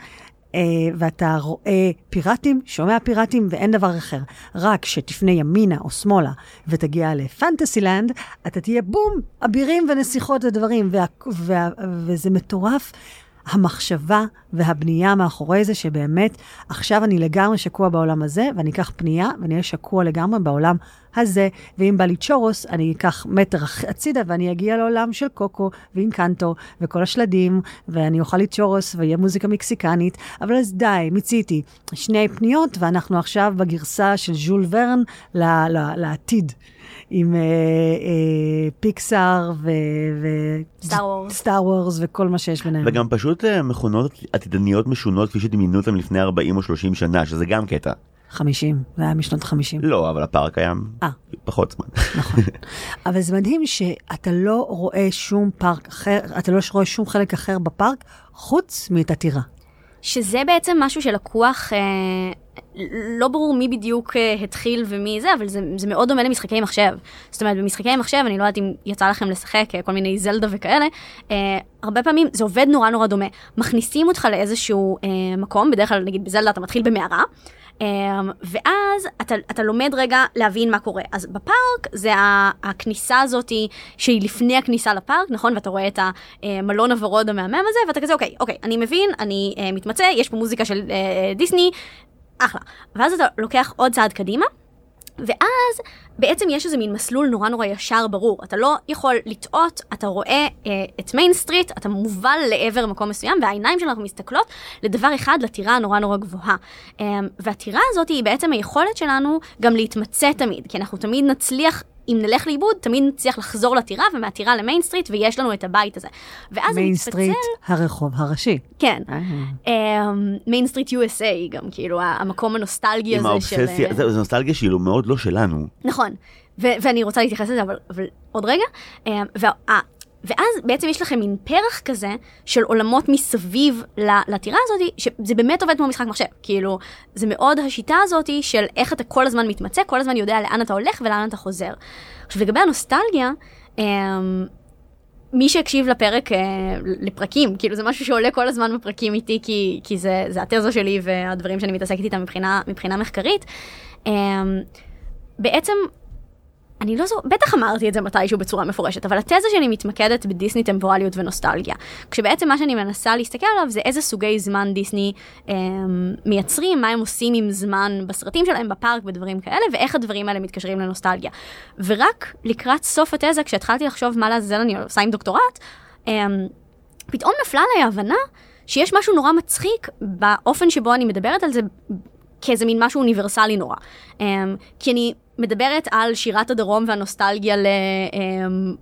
אה, ואתה רואה פיראטים, שומע פיראטים ואין דבר אחר. רק שתפנה ימינה או שמאלה ותגיע ל Fantasyland, אתה תהיה בום, אבירים ונסיכות ודברים, וה, וה, וזה מטורף. המחשבה והבנייה מאחורי זה, שבאמת עכשיו אני לגמרי שקוע בעולם הזה, ואני אקח פנייה ואני אהיה שקוע לגמרי בעולם הזה, ואם בא לי צ'ורוס, אני אקח מטר הצידה ואני אגיע לעולם של קוקו ואינקנטו וכל השלדים, ואני אוכל לי צ'ורוס ויהיה מוזיקה מקסיקנית, אבל אז די, מיציתי. שני פניות, ואנחנו עכשיו בגרסה של ז'ול ורן ל- ל- לעתיד. עם אה, אה, פיקסאר ו... ו- Star Wars. סטאר וורס וכל מה שיש ביניהם. וגם פשוט אה, מכונות עתידניות משונות כפי שדמיינו אותם לפני 40 או 30 שנה, שזה גם קטע. 50, זה היה משנות ה-50. לא, אבל הפארק קיים אה. פחות זמן. נכון. אבל זה מדהים שאתה לא רואה שום פארק אחר, אתה לא רואה שום חלק אחר בפארק, חוץ מאת הטירה. שזה בעצם משהו שלקוח, אה, לא ברור מי בדיוק אה, התחיל ומי זה, אבל זה, זה מאוד דומה למשחקי מחשב. זאת אומרת, במשחקי מחשב, אני לא יודעת אם יצא לכם לשחק אה, כל מיני זלדה וכאלה, אה, הרבה פעמים זה עובד נורא נורא דומה. מכניסים אותך לאיזשהו אה, מקום, בדרך כלל נגיד בזלדה אתה מתחיל במערה. Um, ואז אתה, אתה לומד רגע להבין מה קורה. אז בפארק זה הכניסה הזאת שהיא לפני הכניסה לפארק, נכון? ואתה רואה את המלון הוורוד המהמם הזה, ואתה כזה, אוקיי, אוקיי, אני מבין, אני uh, מתמצא, יש פה מוזיקה של uh, דיסני, אחלה. ואז אתה לוקח עוד צעד קדימה, ואז בעצם יש איזה מין מסלול נורא נורא ישר ברור. אתה לא יכול לטעות, אתה רואה אה, את Main Street, אתה מובל לעבר מקום מסוים, והעיניים שלנו מסתכלות לדבר אחד, לטירה הנורא נורא גבוהה. אה, והטירה הזאת היא בעצם היכולת שלנו גם להתמצא תמיד, כי אנחנו תמיד נצליח אם נלך לאיבוד, תמיד נצליח לחזור לטירה, ומהטירה ל Main Street, ויש לנו את הבית הזה. ואז Main מתפצל... Street, הרחוב הראשי. כן. אה. מיין סטריט USA גם, כאילו, המקום הנוסטלגי עם הזה של... האובססיה, זהו, זו נוסטלגיה שהיא מאוד לא שלנו. נכון, ו- ואני רוצה להתייחס לזה, אבל, אבל עוד רגע. אה, וה- ואז בעצם יש לכם מין פרח כזה של עולמות מסביב לטירה הזאת, שזה באמת עובד כמו משחק מחשב. כאילו, זה מאוד השיטה הזאת של איך אתה כל הזמן מתמצא, כל הזמן יודע לאן אתה הולך ולאן אתה חוזר. עכשיו, לגבי הנוסטלגיה, אה, מי שהקשיב לפרק, אה, לפרקים, כאילו זה משהו שעולה כל הזמן בפרקים איתי, כי, כי זה, זה התזה שלי והדברים שאני מתעסקת איתם מבחינה, מבחינה מחקרית. אה, בעצם, אני לא זו, בטח אמרתי את זה מתישהו בצורה מפורשת, אבל התזה שלי מתמקדת בדיסני טמפורליות ונוסטלגיה. כשבעצם מה שאני מנסה להסתכל עליו זה איזה סוגי זמן דיסני אה, מייצרים, מה הם עושים עם זמן בסרטים שלהם, בפארק, בדברים כאלה, ואיך הדברים האלה מתקשרים לנוסטלגיה. ורק לקראת סוף התזה, כשהתחלתי לחשוב מה לעזאזל אני עושה עם דוקטורט, אה, פתאום נפלה עליי ההבנה שיש משהו נורא מצחיק באופן שבו אני מדברת על זה כאיזה מין משהו אוניברסלי נורא. Um, כי אני מדברת על שירת הדרום והנוסטלגיה ל... Um,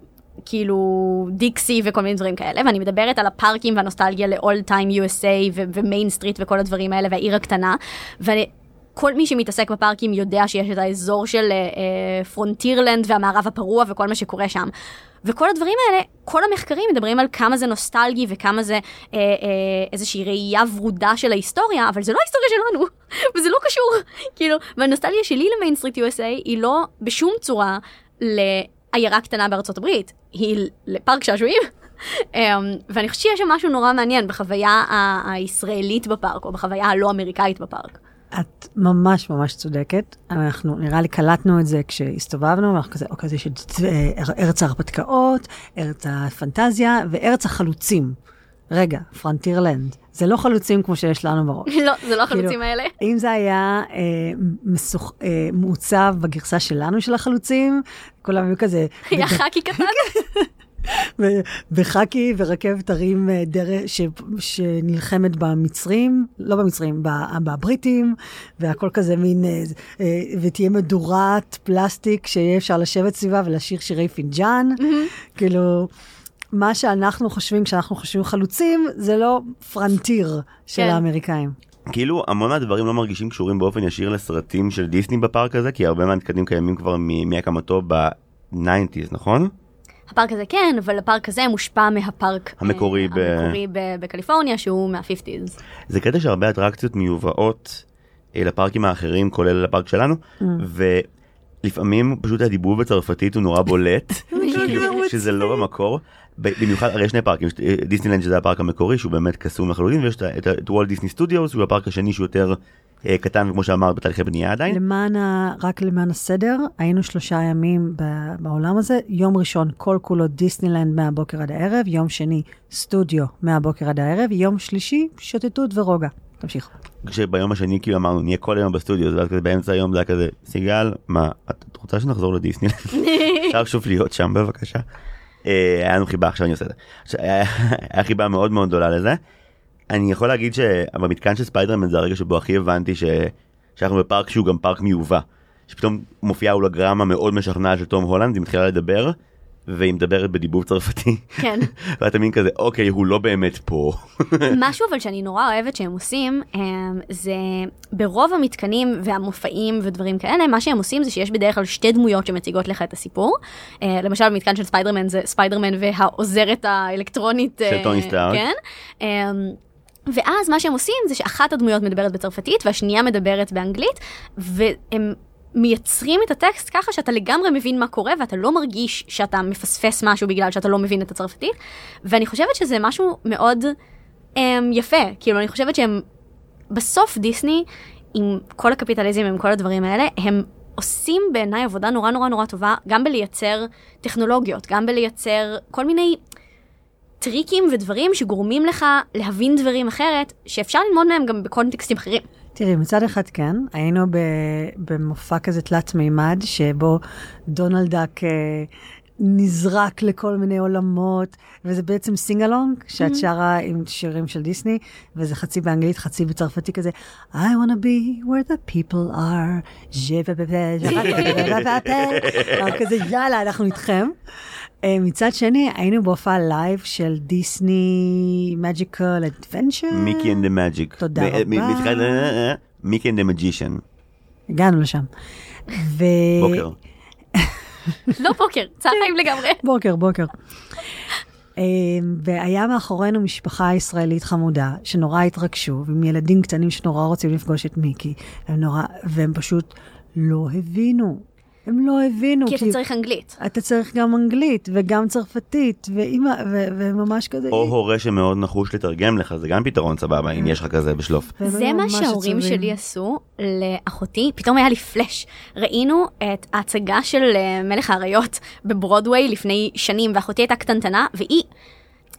כאילו Dixie וכל מיני דברים כאלה, ואני מדברת על הפארקים והנוסטלגיה ל-old time USA ו Main Street וכל הדברים האלה והעיר הקטנה, וכל מי שמתעסק בפארקים יודע שיש את האזור של Frontierland uh, והמערב הפרוע וכל מה שקורה שם. וכל הדברים האלה, כל המחקרים מדברים על כמה זה נוסטלגי וכמה זה אה, אה, איזושהי ראייה ורודה של ההיסטוריה, אבל זה לא ההיסטוריה שלנו, וזה לא קשור. כאילו, והנוסטלגיה שלי ל Main Street USA היא לא בשום צורה לעיירה קטנה בארצות הברית, היא לפארק שעשועים. um, ואני חושבת שיש שם משהו נורא מעניין בחוויה הישראלית בפארק, או בחוויה הלא אמריקאית בפארק. את ממש ממש צודקת. אנחנו נראה לי קלטנו את זה כשהסתובבנו, ואנחנו כזה, אוקיי, יש את אה, ארץ ההרפתקאות, ארץ הפנטזיה וארץ החלוצים. רגע, פרנטירלנד. זה לא חלוצים כמו שיש לנו בראש. לא, זה לא החלוצים כאילו, האלה. אם זה היה אה, מסוך, אה, מעוצב בגרסה שלנו של החלוצים, כולם היו כזה... היה חאקי קטן. וחאקי ורכבת הרים דרך ש, שנלחמת במצרים, לא במצרים, בבריטים, והכל כזה מין, ותהיה מדורת פלסטיק שיהיה אפשר לשבת סביבה ולשיר שירי פינג'אן, כאילו... מה שאנחנו חושבים כשאנחנו חושבים חלוצים, זה לא frontier של כן. האמריקאים. כאילו המון מהדברים לא מרגישים קשורים באופן ישיר לסרטים של דיסני בפארק הזה, כי הרבה מהמתקנים קיימים כבר מהקמתו ב-90's, נכון? הפארק הזה כן, אבל הפארק הזה מושפע מהפארק המקורי, uh, ב... המקורי ב- בקליפורניה, שהוא מה-50's. זה קטע שהרבה אטרקציות מיובאות אה, לפארקים האחרים, כולל לפארק שלנו, mm. ולפעמים פשוט הדיבור בצרפתית הוא נורא בולט, שזה לא במקור. במיוחד, הרי יש שני פארקים, דיסנילנד שזה הפארק המקורי שהוא באמת קסום לחלוטין, ויש את Walt Disney Studios שהוא הפארק השני שהוא יותר קטן וכמו שאמרת בתהליכי בנייה עדיין. למען, ה, רק למען הסדר, היינו שלושה ימים בעולם הזה, יום ראשון כל כולו דיסנילנד מהבוקר עד הערב, יום שני סטודיו מהבוקר עד הערב, יום שלישי שוטטות ורוגע. תמשיך. כשביום השני כאילו אמרנו נהיה כל היום בסטודיו, ואז כזה באמצע היום זה היה כזה, סיגל, מה, את רוצה שנחזור לדיסנילנד? אפשר שוב להיות שם בבקשה. היה לנו חיבה עכשיו אני עושה את זה. היה חיבה מאוד מאוד גדולה לזה. אני יכול להגיד שבמתקן של ספיידרמן זה הרגע שבו הכי הבנתי ש... שאנחנו בפארק שהוא גם פארק מיובא. שפתאום מופיעה הולוגרמה מאוד משכנעת של תום הולנד, היא מתחילה לדבר, והיא מדברת בדיבוב צרפתי, כן. ואתה מבין כזה, אוקיי, הוא לא באמת פה. משהו אבל שאני נורא אוהבת שהם עושים, אמ, זה ברוב המתקנים והמופעים ודברים כאלה, מה שהם עושים זה שיש בדרך כלל שתי דמויות שמציגות לך את הסיפור. אה, למשל במתקן של ספיידרמן זה ספיידרמן והעוזרת האלקטרונית. של אה, טוני סטארק. כן. אמ, ואז מה שהם עושים זה שאחת הדמויות מדברת בצרפתית והשנייה מדברת באנגלית, והם מייצרים את הטקסט ככה שאתה לגמרי מבין מה קורה ואתה לא מרגיש שאתה מפספס משהו בגלל שאתה לא מבין את הצרפתית. ואני חושבת שזה משהו מאוד um, יפה, כאילו אני חושבת שהם בסוף דיסני, עם כל הקפיטליזם, עם כל הדברים האלה, הם עושים בעיניי עבודה נורא נורא נורא טובה, גם בלייצר טכנולוגיות, גם בלייצר כל מיני טריקים ודברים שגורמים לך להבין דברים אחרת, שאפשר ללמוד מהם גם בקונטקסטים אחרים. תראי, מצד אחד כן, היינו במופע כזה תלת מימד, שבו דונלד דאק אה, נזרק לכל מיני עולמות, וזה בעצם sing-along, שאת שרה עם שירים של דיסני, וזה חצי באנגלית, חצי בצרפתי כזה, I want to be where the people are, כזה, יאללה, אנחנו איתכם. אה, מצד שני, היינו בהופעה live של Disney Magical Adventure. Mickey and the Magic. תודה רבה. Mickey and the Magician. הגענו לשם. ו... בוקר. לא בוקר, צהריים לגמרי. בוקר, בוקר. אה, והיה מאחורינו משפחה ישראלית חמודה, שנורא התרגשו, עם ילדים קטנים שנורא רוצים לפגוש את מיקי, הם נורא, והם פשוט לא הבינו. הם לא הבינו. כי אתה צריך אנגלית. אתה צריך גם אנגלית וגם צרפתית, ואימא, ו- וממש כזה... או הורה שמאוד נחוש לתרגם לך, זה גם פתרון סבבה, אם יש לך כזה בשלוף. זה מה שההורים. שלי עשו לאחותי, פתאום היה לי פלאש. ראינו את ההצגה של אה, מלך האריות בברודוויי לפני שנים, ואחותי הייתה קטנטנה, והיא...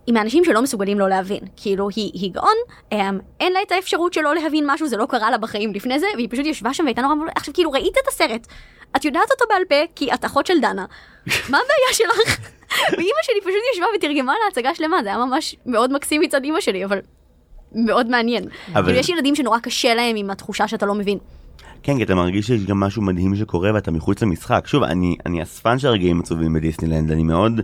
היא מהאנשים שלא מסוגלים לא להבין. כאילו, היא, היא גאון, אמ, אין לה את האפשרות שלא להבין משהו, זה לא קרה לה בחיים לפני זה, והיא פשוט ישבה שם והייתה נורא... עכשיו, כאילו, ראית את הסרט, את יודעת אותו בעל פה, כי את אחות של דנה. מה הבעיה שלך? ואימא שלי פשוט ישבה ותרגמה לה הצגה שלמה, זה היה ממש מאוד מקסים מצד אימא שלי, אבל מאוד מעניין. אבל- כאילו, יש ילדים שנורא קשה להם עם התחושה שאתה לא מבין. כן, כי אתה מרגיש שיש גם משהו מדהים שקורה ואתה מחוץ למשחק. שוב, אני, אני אספן של הרגעים עצובים בדיסנילנד, אני מאוד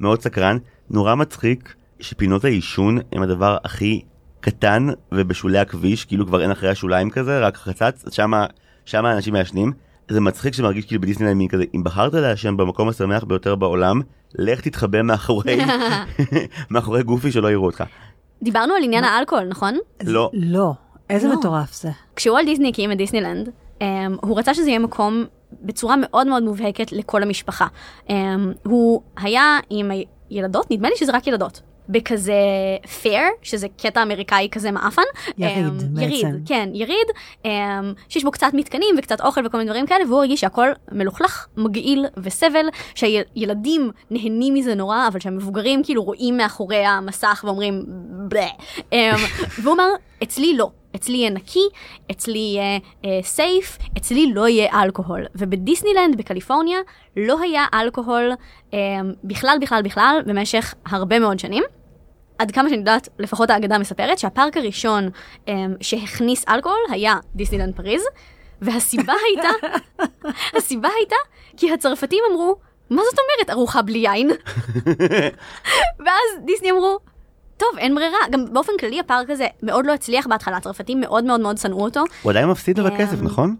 מאוד סקרן. נורא מצחיק שפינות העישון הם הדבר הכי קטן ובשולי הכביש, כאילו כבר אין אחרי השוליים כזה, רק חצץ, שמה, שמה האנשים מעשנים. זה מצחיק שמרגיש כאילו בדיסנילנד מין כזה, אם בחרת לעשן במקום השמח ביותר בעולם, לך תתחבא מאחורי, מאחורי גופי שלא יראו אותך. דיברנו על עניין האלכוהול, נכון? לא, לא, איזה לא. מטורף זה. כשוולט דיסני הקים את דיסנילנד, um, הוא רצה שזה יהיה מקום בצורה מאוד מאוד מובהקת לכל המשפחה. Um, הוא היה עם הילדות, נדמה לי שזה רק ילדות. בכזה פייר, שזה קטע אמריקאי כזה מעפן. יריד, um, בעצם. יריד, כן, יריד, um, שיש בו קצת מתקנים וקצת אוכל וכל מיני דברים כאלה, והוא הרגיש שהכל מלוכלך, מגעיל וסבל, שהילדים נהנים מזה נורא, אבל שהמבוגרים כאילו רואים מאחורי המסך ואומרים בלה. Um, והוא אמר, אצלי לא. אצלי יהיה נקי, אצלי יהיה סייף, אצלי לא יהיה אלכוהול. ובדיסנילנד בקליפורניה לא היה אלכוהול um, בכלל בכלל בכלל במשך הרבה מאוד שנים. עד כמה שאני יודעת, לפחות האגדה מספרת, שהפארק הראשון um, שהכניס אלכוהול היה דיסנילנד פריז, והסיבה הייתה, הסיבה הייתה כי הצרפתים אמרו, מה זאת אומרת ארוחה בלי יין? ואז דיסני אמרו, טוב, אין ברירה. גם באופן כללי הפארק הזה מאוד לא הצליח בהתחלה, הצרפתים מאוד מאוד מאוד שנאו אותו. הוא עדיין מפסיד אבל אמ, כסף, נכון?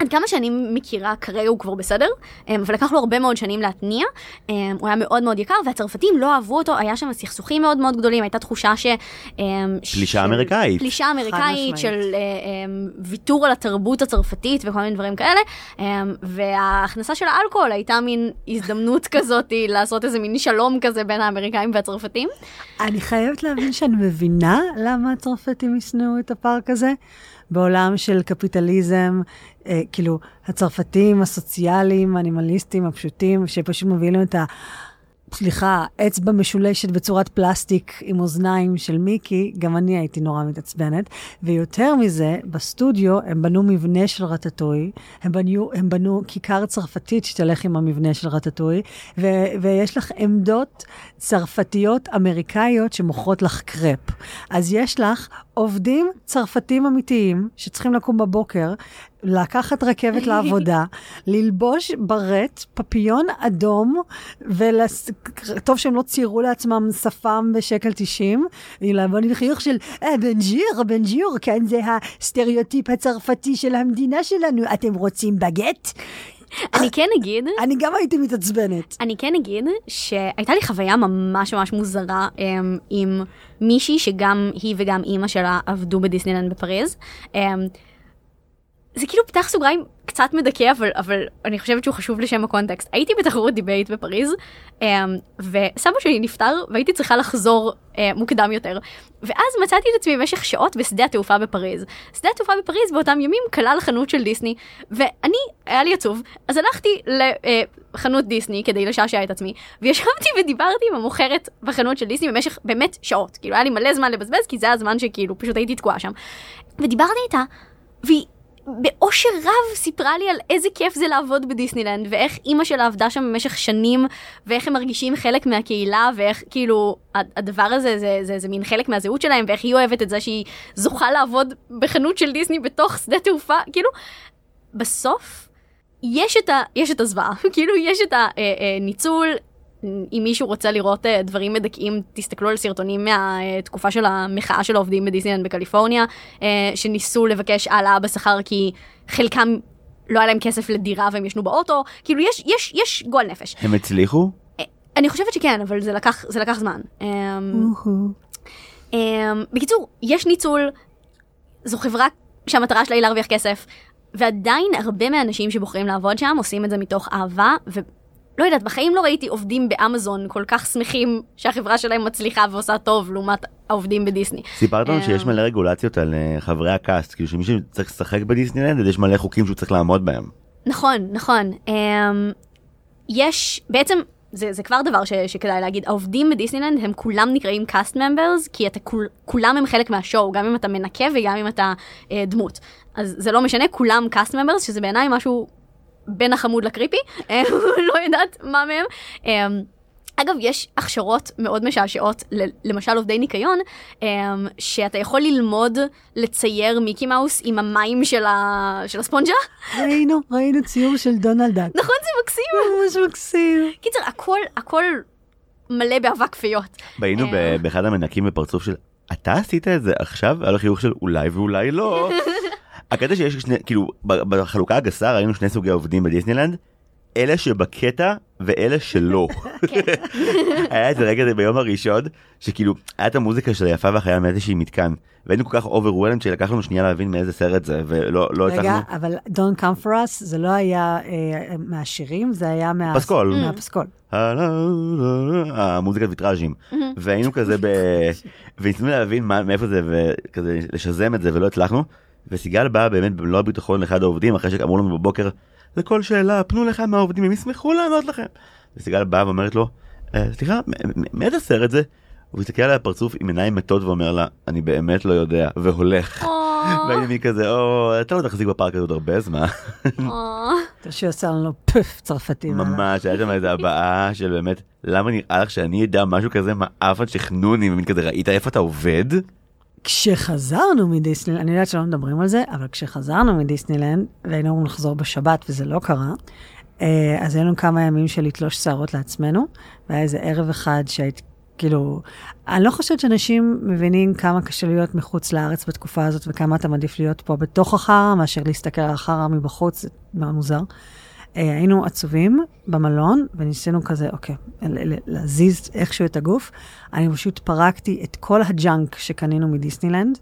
עד כמה שאני מכירה, כרגע הוא כבר בסדר, אמ, אבל לקח לו הרבה מאוד שנים להתניע. אמ, הוא היה מאוד מאוד יקר, והצרפתים לא אהבו אותו, היה שם סכסוכים מאוד מאוד גדולים, הייתה תחושה ש... אמ, פלישה של- אמריקאית. פלישה אמריקאית. של ויתור על התרבות הצרפתית וכל מיני דברים כאלה, וההכנסה של האלכוהול הייתה מין הזדמנות כזאת לעשות איזה מין שלום כזה בין האמריקאים והצרפתים. אני חייבת להבין שאני מבינה למה הצרפתים ישנאו את הפארק הזה. בעולם של קפיטליזם, אה, כאילו, הצרפתים הסוציאליים, האנימליסטים הפשוטים, שפשוט מביאים להם את ה... סליחה, אצבע משולשת בצורת פלסטיק עם אוזניים של מיקי, גם אני הייתי נורא מתעצבנת. ויותר מזה, בסטודיו הם בנו מבנה של רטטוי, הם בנו, הם בנו כיכר צרפתית שתלך עם המבנה של רטטוי, ו- ויש לך עמדות צרפתיות אמריקאיות שמוכרות לך קרפ. אז יש לך עובדים צרפתים אמיתיים שצריכים לקום בבוקר, לקחת רכבת לעבודה, ללבוש ברט, פפיון אדום, וטוב שהם לא ציירו לעצמם שפם בשקל 90, לעבוד עם חיוך של אה, bonjour, bonjour, כן, זה הסטריאוטיפ הצרפתי של המדינה שלנו, אתם רוצים בגט? אני כן אגיד, אני גם הייתי מתעצבנת. אני כן אגיד שהייתה לי חוויה ממש ממש מוזרה um, עם מישהי שגם היא וגם אימא שלה עבדו בדיסנילנד בפריז. זה כאילו פתח סוגריים קצת מדכא, אבל, אבל אני חושבת שהוא חשוב לשם הקונטקסט. הייתי בתחרות debate בפריז, um, וסבא שלי נפטר, והייתי צריכה לחזור uh, מוקדם יותר. ואז מצאתי את עצמי במשך שעות בשדה התעופה בפריז. שדה התעופה בפריז באותם ימים כלל חנות של דיסני, ואני, היה לי עצוב, אז הלכתי לחנות דיסני כדי לשעשע את עצמי, וישבתי ודיברתי עם המוכרת בחנות של דיסני במשך באמת שעות. כאילו היה לי מלא זמן לבזבז, כי זה הזמן שכאילו פשוט הייתי תקועה שם. ודיברתי איתה, והיא... באושר רב סיפרה לי על איזה כיף זה לעבוד בדיסנילנד, ואיך אימא שלה עבדה שם במשך שנים, ואיך הם מרגישים חלק מהקהילה, ואיך כאילו הדבר הזה זה, זה, זה, זה מין חלק מהזהות שלהם, ואיך היא אוהבת את זה שהיא זוכה לעבוד בחנות של דיסני בתוך שדה תעופה, כאילו, בסוף יש את, ה, יש את הזוועה, כאילו יש את הניצול, אם מישהו רוצה לראות uh, דברים מדכאים, תסתכלו על סרטונים מהתקופה של המחאה של העובדים בדיסנילנד בקליפורניה, uh, שניסו לבקש העלאה בשכר כי חלקם לא היה להם כסף לדירה והם ישנו באוטו, כאילו יש, יש, יש גועל נפש. הם הצליחו? Uh, אני חושבת שכן, אבל זה לקח, זה לקח זמן. Um, um, בקיצור, יש ניצול, זו חברה שהמטרה שלה היא להרוויח כסף, ועדיין הרבה מהאנשים שבוחרים לעבוד שם עושים את זה מתוך אהבה, ו... לא יודעת, בחיים לא ראיתי עובדים באמזון כל כך שמחים שהחברה שלהם מצליחה ועושה טוב לעומת העובדים בדיסני. סיפרת לנו שיש מלא רגולציות על uh, חברי הקאסט, כאילו שמי שצריך לשחק בדיסנילנד יש מלא חוקים שהוא צריך לעמוד בהם. נכון, נכון. Um, יש, בעצם, זה, זה כבר דבר ש, שכדאי להגיד, העובדים בדיסנילנד הם כולם נקראים cast members, כי אתה, כול, כולם הם חלק מה show, גם אם אתה מנקה וגם אם אתה uh, דמות. אז זה לא משנה, כולם cast members, שזה בעיניי משהו בין החמוד ל creepy, לא יודעת מה מהם. אמ, אגב, יש הכשרות מאוד משעשעות, למשל עובדי ניקיון, אמ, שאתה יכול ללמוד לצייר מיקי מאוס עם המים של, ה... של הספונג'ה. ראינו, ראינו ציור של דונלד דאק. נכון, זה מקסים. ממש מקסים. קיצר, הכל, הכל מלא באבק פיות. היינו. באחד המנקים בפרצוף של, אתה עשית את זה עכשיו? על החיוך של אולי ואולי לא. הקטע שיש שני, כאילו, בחלוקה הגסה ראינו שני סוגי עובדים בדיסנילנד, אלה שבקטע ואלה שלא. כן. היה את הרגע הזה ביום הראשון, שכאילו, היה את המוזיקה של היפה והחיה מאיזושהי מתקן, והיינו כל כך overwhelmed שלקח לנו שנייה להבין מאיזה סרט זה, ולא לא הצלחנו. רגע, אבל Don't Come For Us זה לא היה אה, מהשירים, זה היה מה... פסקול. מהפסקול. המוזיקת ויטראז'ים. והיינו כזה ב... וניסינו להבין מאיפה זה, וכזה לשזם את זה, ולא הצלחנו. וסיגל באה באמת במלוא הביטחון לאחד העובדים אחרי שאמרו לנו בבוקר לכל שאלה פנו לאחד מהעובדים הם ישמחו לענות לכם. וסיגל באה ואומרת לו אה, סליחה מי את הסרט זה? הוא מסתכל עליה פרצוף עם עיניים מתות ואומר לה אני באמת לא יודע והולך. והייתי כזה או אתה לא תחזיק בפארק הזה עוד הרבה זמן. אתה שעושה לנו פף צרפתי. ממש היה שם איזה הבעה של באמת למה נראה לך שאני אדע משהו כזה מעף על שכנוני ומין כזה ראית איפה אתה עובד? כשחזרנו מדיסנילנד, אני יודעת שלא מדברים על זה, אבל כשחזרנו מדיסנילנד, והיינו אמורים לחזור בשבת וזה לא קרה, אה, אז היו לנו כמה ימים של לתלוש שערות לעצמנו, והיה איזה ערב אחד שהייתי, כאילו, אני לא חושבת שאנשים מבינים כמה קשה להיות מחוץ לארץ בתקופה הזאת, וכמה אתה מעדיף להיות פה בתוך החרא, מאשר להסתכל על החרא מבחוץ, זה מאוד מוזר. היינו עצובים במלון, וניסינו כזה, אוקיי, להזיז איכשהו את הגוף. אני פשוט פרקתי את כל הג'אנק שקנינו מדיסנילנד,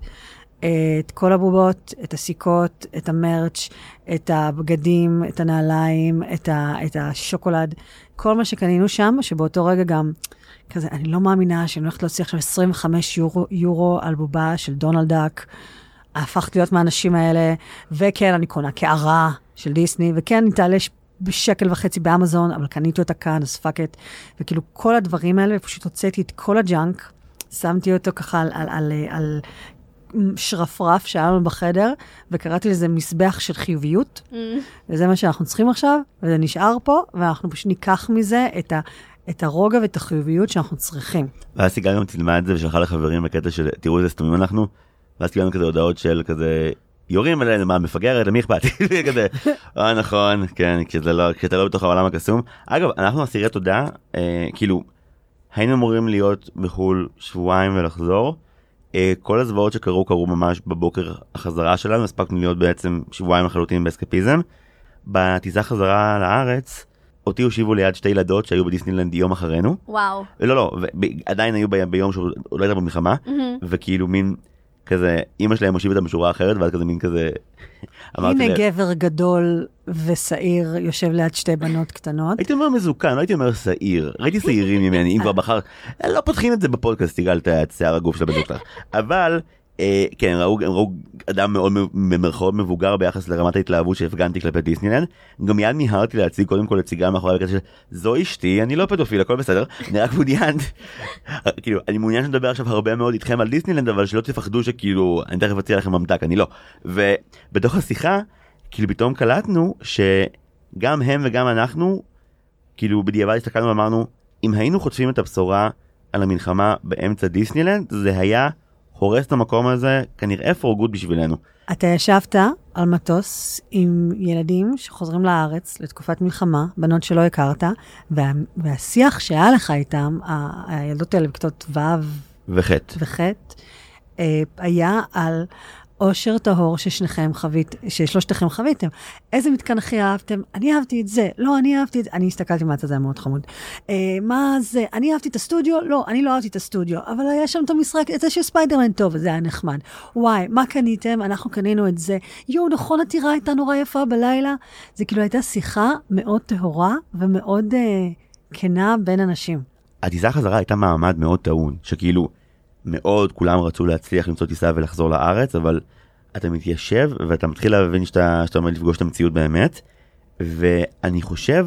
אה, את כל הבובות, את הסיכות, את המרץ', את הבגדים, את הנעליים, את, ה, את השוקולד, כל מה שקנינו שם, שבאותו רגע גם, כזה, אני לא מאמינה שאני הולכת להוציא עכשיו 25 יורו, יורו על בובה של דונלד דאק. הפכתי להיות מהאנשים האלה, וכן, אני קונה קערה של דיסני, וכן, היא תעלה בשקל וחצי באמזון, אבל קניתי אותה כאן, אז fuck it. וכאילו כל הדברים האלה, ופשוט הוצאתי את כל ה junk, שמתי אותו ככה על, על, על, על שרפרף שהיה לנו בחדר, וקראתי לזה מזבח של חיוביות, mm. וזה מה שאנחנו צריכים עכשיו, וזה נשאר פה, ואנחנו פשוט ניקח מזה את ה... את הרוגע ואת החיוביות שאנחנו צריכים. ואז סיגל גם צילמה את זה ושלחה לחברים בקטע של תראו איזה סתומים אנחנו, ואז קיבלנו כזה הודעות של כזה יורים עלינו מה מפגרת למי אכפת כזה אה נכון כן כשזה לא כשאתה לא בתוך העולם הקסום אגב אנחנו אסירי תודה אה, כאילו היינו אמורים להיות בחו"ל שבועיים ולחזור. אה, כל הזוועות שקרו קרו ממש בבוקר החזרה שלנו הספקנו להיות בעצם שבועיים לחלוטין באסקפיזם. בטיסה חזרה לארץ אותי הושיבו ליד שתי ילדות שהיו בדיסנילנד יום אחרינו. וואו. לא לא עדיין היו ביום שהוא לא הייתה במלחמה. וכאילו מין כזה אמא שלהם הושיבה אותם בשורה אחרת ואז כזה מין כזה. הנה גבר גדול ושעיר יושב ליד שתי בנות קטנות. הייתי אומר מזוקן, לא הייתי אומר שעיר, ראיתי שעירים ממני, אם כבר בחר, לא פותחים את זה בפודקאסט, תגאל את שיער הגוף של הבן שלך, אבל כן, הם ראו, הם ראו אדם מאוד במרכאות מבוגר ביחס לרמת ההתלהבות שהפגנתי כלפי דיסנילנד, גם מיד מיהרתי להציג קודם כל סיגל מאחורי בקטע של זו אשתי, אני לא פדופיל, הכל בסדר, אני רק מעוניין, כאילו, אני מעוניין שנדבר עכשיו הרבה מאוד איתכם על דיסנילנד, אבל שלא תפחדו שכאילו, אני תכף אציע לכם ממתק, אני לא, ובתוך השיחה, כאילו פתאום קלטנו שגם הם וגם אנחנו כאילו בדיעבד הסתכלנו ואמרנו אם היינו חוטפים את הבשורה על המלחמה באמצע דיסנילנד זה היה הורס את המקום הזה כנראה for good בשבילנו. אתה ישבת על מטוס עם ילדים שחוזרים לארץ לתקופת מלחמה, בנות שלא הכרת, וה, והשיח שהיה לך איתם, ה- הילדות האלה בכיתות ו' וחטא. וח', אה, היה על אושר טהור ששניכם חווית, ששלושתכם חוויתם. איזה מתקן הכי אהבתם? אני אהבתי את זה. לא, אני אהבתי את זה. אני הסתכלתי מהצד, זה היה מאוד חמוד. אה, מה זה? אני אהבתי את הסטודיו? לא, אני לא אהבתי את הסטודיו. אבל היה שם את המשחק, את זה של ספיידרמן טוב, זה היה נחמד. וואי, מה קניתם? אנחנו קנינו את זה. יואו, נכון, הטירה הייתה נורא יפה בלילה. זה כאילו הייתה שיחה מאוד טהורה ומאוד אה, כנה בין אנשים. הטיסה חזרה הייתה מעמד מאוד טעון שכאילו מאוד כולם רצו להצליח למצוא טיסה ולחזור לארץ אבל אתה מתיישב ואתה מתחיל להבין שאתה, שאתה עומד לפגוש את המציאות באמת ואני חושב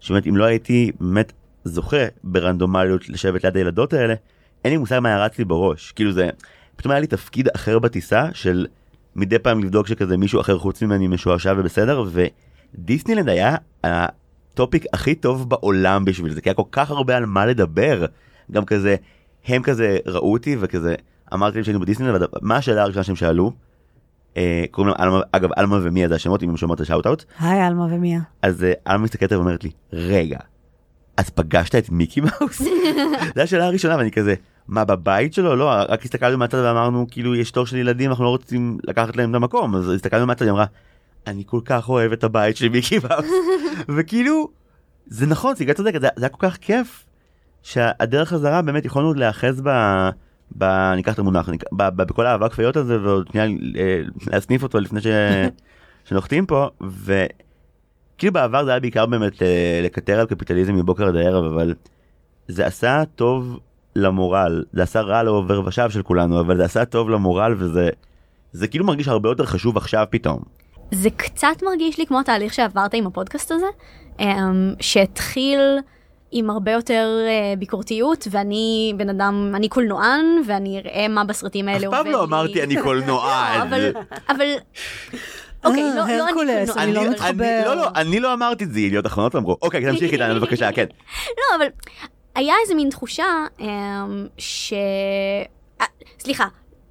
שבאמת אם לא הייתי באמת זוכה ברנדומליות לשבת ליד הילדות האלה אין לי מושג מה היה רץ לי בראש. כאילו זה פתאום היה לי תפקיד אחר בטיסה של מדי פעם לבדוק שכזה מישהו אחר חוץ ממני משועשע ובסדר ודיסנילנד היה הטופיק הכי טוב בעולם בשביל זה כי היה כל כך הרבה על מה לדבר. גם כזה הם כזה ראו אותי וכזה אמרתי להם שהיינו בדיסנילנד מה השאלה הראשונה שהם שאלו. אה, קוראים להם אלמה אגב אלמה ומיה זה השמות אם הם שומעות את השאוט אאוט היי, עלמה ומיה. אז אה, אלמה מסתכלת ואומרת לי רגע אז פגשת את מיקי מאוס? זו השאלה הראשונה ואני כזה מה בבית שלו לא רק הסתכלנו מהצד ואמרנו כאילו יש תור של ילדים אנחנו לא רוצים לקחת להם את המקום אז הסתכלנו מהצד היא אמרה אני כל כך אוהב את הבית של מיקי מאוס וכאילו זה נכון סיגל צודקת זה, זה היה כל כך כיף שהדרך חזרה באמת יכולנו להיאחז ב... ב... ניקח את המונח, ניק- ב... ב... בכל האבק פיות הזה ועוד שנייה אה, להסניף אותו לפני ש... שנוחתים פה וכאילו בעבר זה היה בעיקר באמת אה, לקטר על קפיטליזם מבוקר עד הערב אבל זה עשה טוב למורל זה עשה רע לעובר ושב של כולנו אבל זה עשה טוב למורל וזה זה כאילו מרגיש הרבה יותר חשוב עכשיו פתאום. זה קצת מרגיש לי כמו התהליך שעברת עם הפודקאסט הזה, אמ, שהתחיל עם הרבה יותר אה, ביקורתיות, ואני בן אדם, אני קולנוען, ואני אראה מה בסרטים האלה אף עובד פעם לי. לא אמרתי אני קולנוען. אבל, אבל, אוקיי, אה, לא, לא אני קולנוען. אני לא אני- מתחבר. לא לא אני לא אמרתי את זה ידיעות אחרונות אמרו אוקיי תמשיכי איתנו בבקשה כן. לא, אבל היה איזה מין תחושה אמ, ש... אה, סליחה,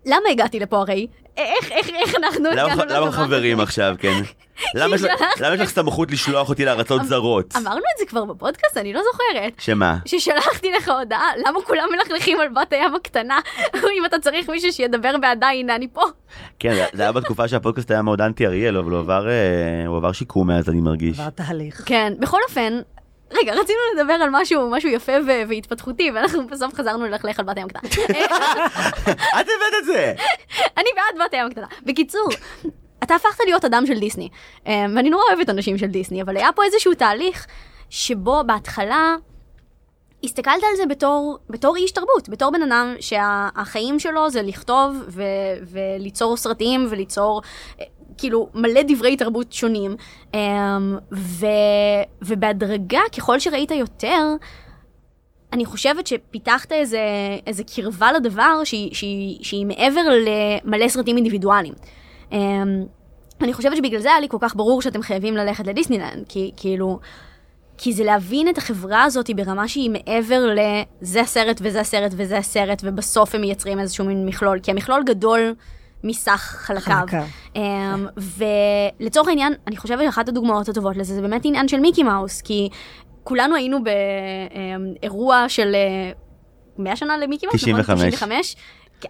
למה הגעתי לפה הרי? איך, איך, איך אנחנו למה הגענו למה לדבר חברים הזה? עכשיו כן? למה יש לך- למה סמכות לשלוח אותי לארצות זרות? אמרנו את זה כבר בפודקאסט, אני לא זוכרת. שמה? ששלחתי לך הודעה, למה כולם מלכלכים על בת הים הקטנה? אם אתה צריך מישהו שידבר בעדה, הנה אני פה. כן זה- היה בתקופה שהפודקאסט היה מאוד אנטי אריאל אבל אה, הוא עבר שיקום מאז אני מרגיש. עבר תהליך. כן, בכל אופן, רגע, רצינו לדבר על משהו, משהו יפה ו- והתפתחותי, ואנחנו בסוף חזרנו ללכלך על בת הים הקטנה. את הבאת את זה! אני בעד בת הים הקטנה. בקיצור, אתה הפכת להיות אדם של דיסני, אה, ואני נורא אוהבת אנשים של דיסני, אבל היה פה איזשהו תהליך שבו בהתחלה הסתכלת על זה בתור, בתור איש תרבות, בתור בן אדם שהחיים שלו זה לכתוב ו, וליצור סרטים וליצור אה, כאילו מלא דברי תרבות שונים, אה, ו, ובהדרגה ככל שראית יותר, אני חושבת שפיתחת איזה, איזה קרבה לדבר שהיא, שהיא, שהיא מעבר למלא סרטים אינדיבידואליים. Um, אני חושבת שבגלל זה היה לי כל כך ברור שאתם חייבים ללכת לדיסנילנד, כי כאילו, כי זה להבין את החברה הזאת ברמה שהיא מעבר לזה הסרט וזה הסרט וזה הסרט, ובסוף הם מייצרים איזשהו מין מכלול, כי המכלול גדול מסך חלקיו. חלקיו. Um, ולצורך העניין, אני חושבת שאחת הדוגמאות הטובות לזה זה באמת עניין של מיקי מאוס, כי כולנו היינו באירוע של אה, 100 שנה למיקי מאוס, 95. נכון? 95?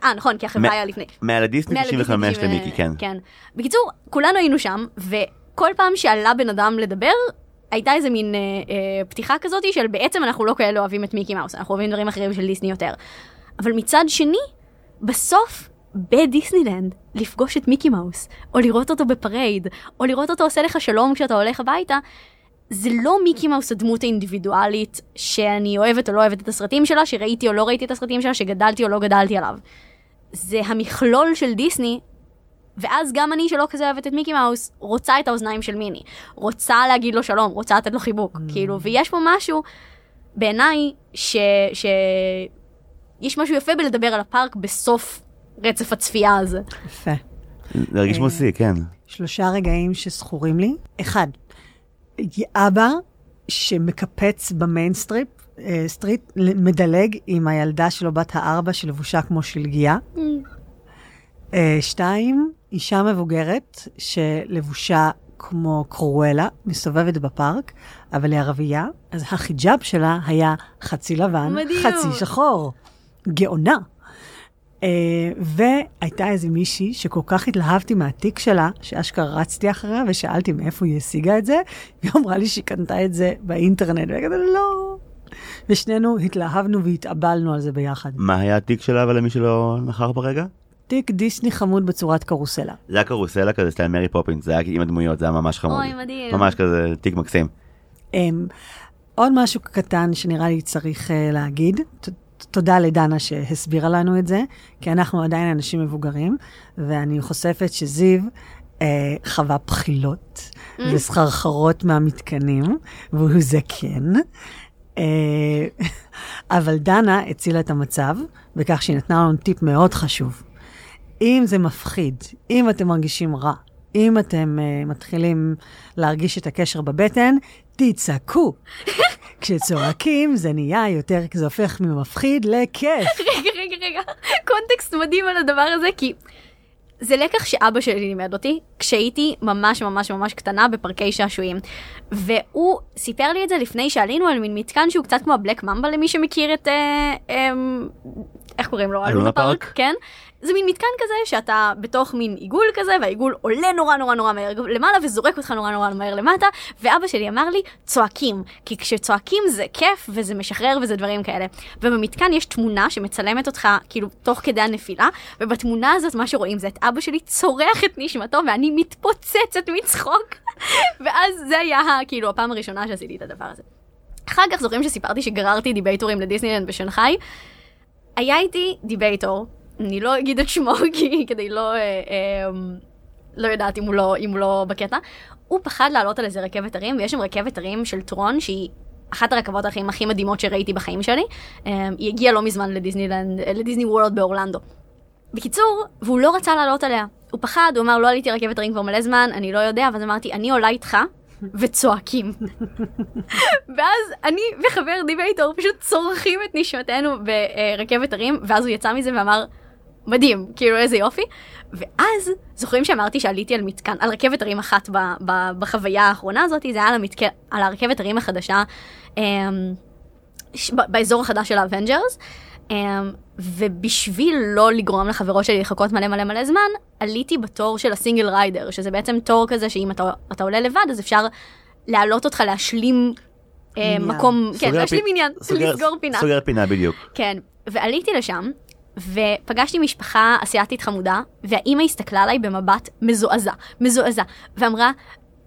אה, נכון, כי החברה מ- היה לפני. מעל הדיסני מעל 95 הדיסני, למיקי, כן. כן. בקיצור, כולנו היינו שם, וכל פעם שעלה בן אדם לדבר, הייתה איזה מין אה, אה, פתיחה כזאת של בעצם אנחנו לא כאלה אוהבים את מיקי מאוס, אנחנו אוהבים דברים אחרים של דיסני יותר. אבל מצד שני, בסוף, בדיסנילנד, לפגוש את מיקי מאוס, או לראות אותו ב parade, או לראות אותו עושה לך שלום כשאתה הולך הביתה, זה לא מיקי מאוס הדמות האינדיבידואלית שאני אוהבת או לא אוהבת את הסרטים שלה, שראיתי או לא ראיתי את הסרטים שלה, שגדלתי או לא גדלתי עליו. זה המכלול של דיסני, ואז גם אני שלא כזה אוהבת את מיקי מאוס, רוצה את האוזניים של מיני. רוצה להגיד לו שלום, רוצה לתת לו חיבוק, Mm. כאילו, ויש פה משהו, בעיניי, ש... ש... יש משהו יפה בלדבר על הפארק בסוף רצף הצפייה הזה. יפה. זה הרגיש אה, מוסי, כן. שלושה רגעים שזכורים לי. אחד, אבא שמקפץ ב Main Strip, אה, Street, מדלג עם הילדה שלו בת הארבע שלבושה כמו שלגיה. אה, שתיים, אישה מבוגרת שלבושה כמו קרואלה, מסתובבת בפארק, אבל היא ערבייה, אז החיג'אב שלה היה חצי לבן, מדהים. חצי שחור. גאונה. Uh, והייתה איזה מישהי שכל כך התלהבתי מהתיק שלה, שאשכרה רצתי אחריה ושאלתי מאיפה היא השיגה את זה, והיא אמרה לי שהיא קנתה את זה באינטרנט, וכזה לא. ושנינו התלהבנו והתאבלנו על זה ביחד. מה היה התיק שלה אבל למי שלא נכח ברגע? תיק דיסני חמוד בצורת קרוסלה. זה היה קרוסלה כזה סטייל מרי פופינס, זה היה עם הדמויות, זה היה ממש חמוד. אוי, מדהים. ממש כזה תיק מקסים. Um, עוד משהו קטן שנראה לי צריך uh, להגיד. תודה לדנה שהסבירה לנו את זה, כי אנחנו עדיין אנשים מבוגרים, ואני חושפת שזיו אה, חווה בחילות וסחרחרות מהמתקנים, והוא זקן. אה, אבל דנה הצילה את המצב בכך שהיא נתנה לנו טיפ מאוד חשוב. אם זה מפחיד, אם אתם מרגישים רע, אם אתם uh, מתחילים להרגיש את הקשר בבטן, תצעקו. כשצועקים זה נהיה יותר, זה הופך ממפחיד לכיף. רגע, רגע, רגע, קונטקסט מדהים על הדבר הזה, כי זה לקח שאבא שלי לימד אותי כשהייתי ממש ממש ממש קטנה בפארקי שעשועים. והוא סיפר לי את זה לפני שעלינו על מין מתקן שהוא קצת כמו הבלק ממבה למי שמכיר את... אה, אה, איך קוראים לו? אלונה פארק? כן. זה מין מתקן כזה שאתה בתוך מין עיגול כזה והעיגול עולה נורא נורא נורא מהר למעלה וזורק אותך נורא נורא מהר למטה ואבא שלי אמר לי צועקים כי כשצועקים זה כיף וזה משחרר וזה דברים כאלה ובמתקן יש תמונה שמצלמת אותך כאילו תוך כדי הנפילה ובתמונה הזאת מה שרואים זה את אבא שלי צורח את נשמתו ואני מתפוצצת מצחוק ואז זה היה כאילו הפעם הראשונה שעשיתי את הדבר הזה. אחר כך זוכרים שסיפרתי שגררתי דיבייטורים לדיסנילנד בשנגחאי? היה איתי דיבייטור, אני לא אגיד את שמו כי כדי לא, אה, אה, לא יודעת אם הוא לא, אם הוא לא בקטע, הוא פחד לעלות על איזה רכבת הרים, ויש שם רכבת הרים של טרון שהיא אחת הרכבות הרים הכי מדהימות שראיתי בחיים שלי. אה, היא הגיעה לא מזמן לדיסנילנד, אה, לדיסני וורלד באורלנדו. בקיצור, והוא לא רצה לעלות עליה. הוא פחד, הוא אמר, לא עליתי רכבת הרים כבר מלא זמן, אני לא יודע, ואז אמרתי, אני עולה איתך, וצועקים. ואז אני וחבר דיבייטור פשוט צורחים את נשמתנו ברכבת הרים, ואז הוא יצא מזה ואמר, מדהים, כאילו איזה יופי. ואז, זוכרים שאמרתי שעליתי על מתקן, על רכבת הרים אחת ב, ב, בחוויה האחרונה הזאת, זה היה על, המתק... על הרכבת הרים החדשה, אמ, ש- באזור החדש של האבנג'רס. Um, ובשביל לא לגרום לחברות שלי לחכות מלא מלא מלא זמן, עליתי בתור של הסינגל ריידר, שזה בעצם תור כזה שאם אתה, אתה עולה לבד, אז אפשר להעלות אותך להשלים עניין. מקום, כן, להשלים פי- עניין, סוגר- לסגור פינה. סוגר פינה בדיוק. כן, ועליתי לשם, ופגשתי משפחה אסיאתית חמודה, והאימא הסתכלה עליי במבט מזועזע, מזועזע, ואמרה,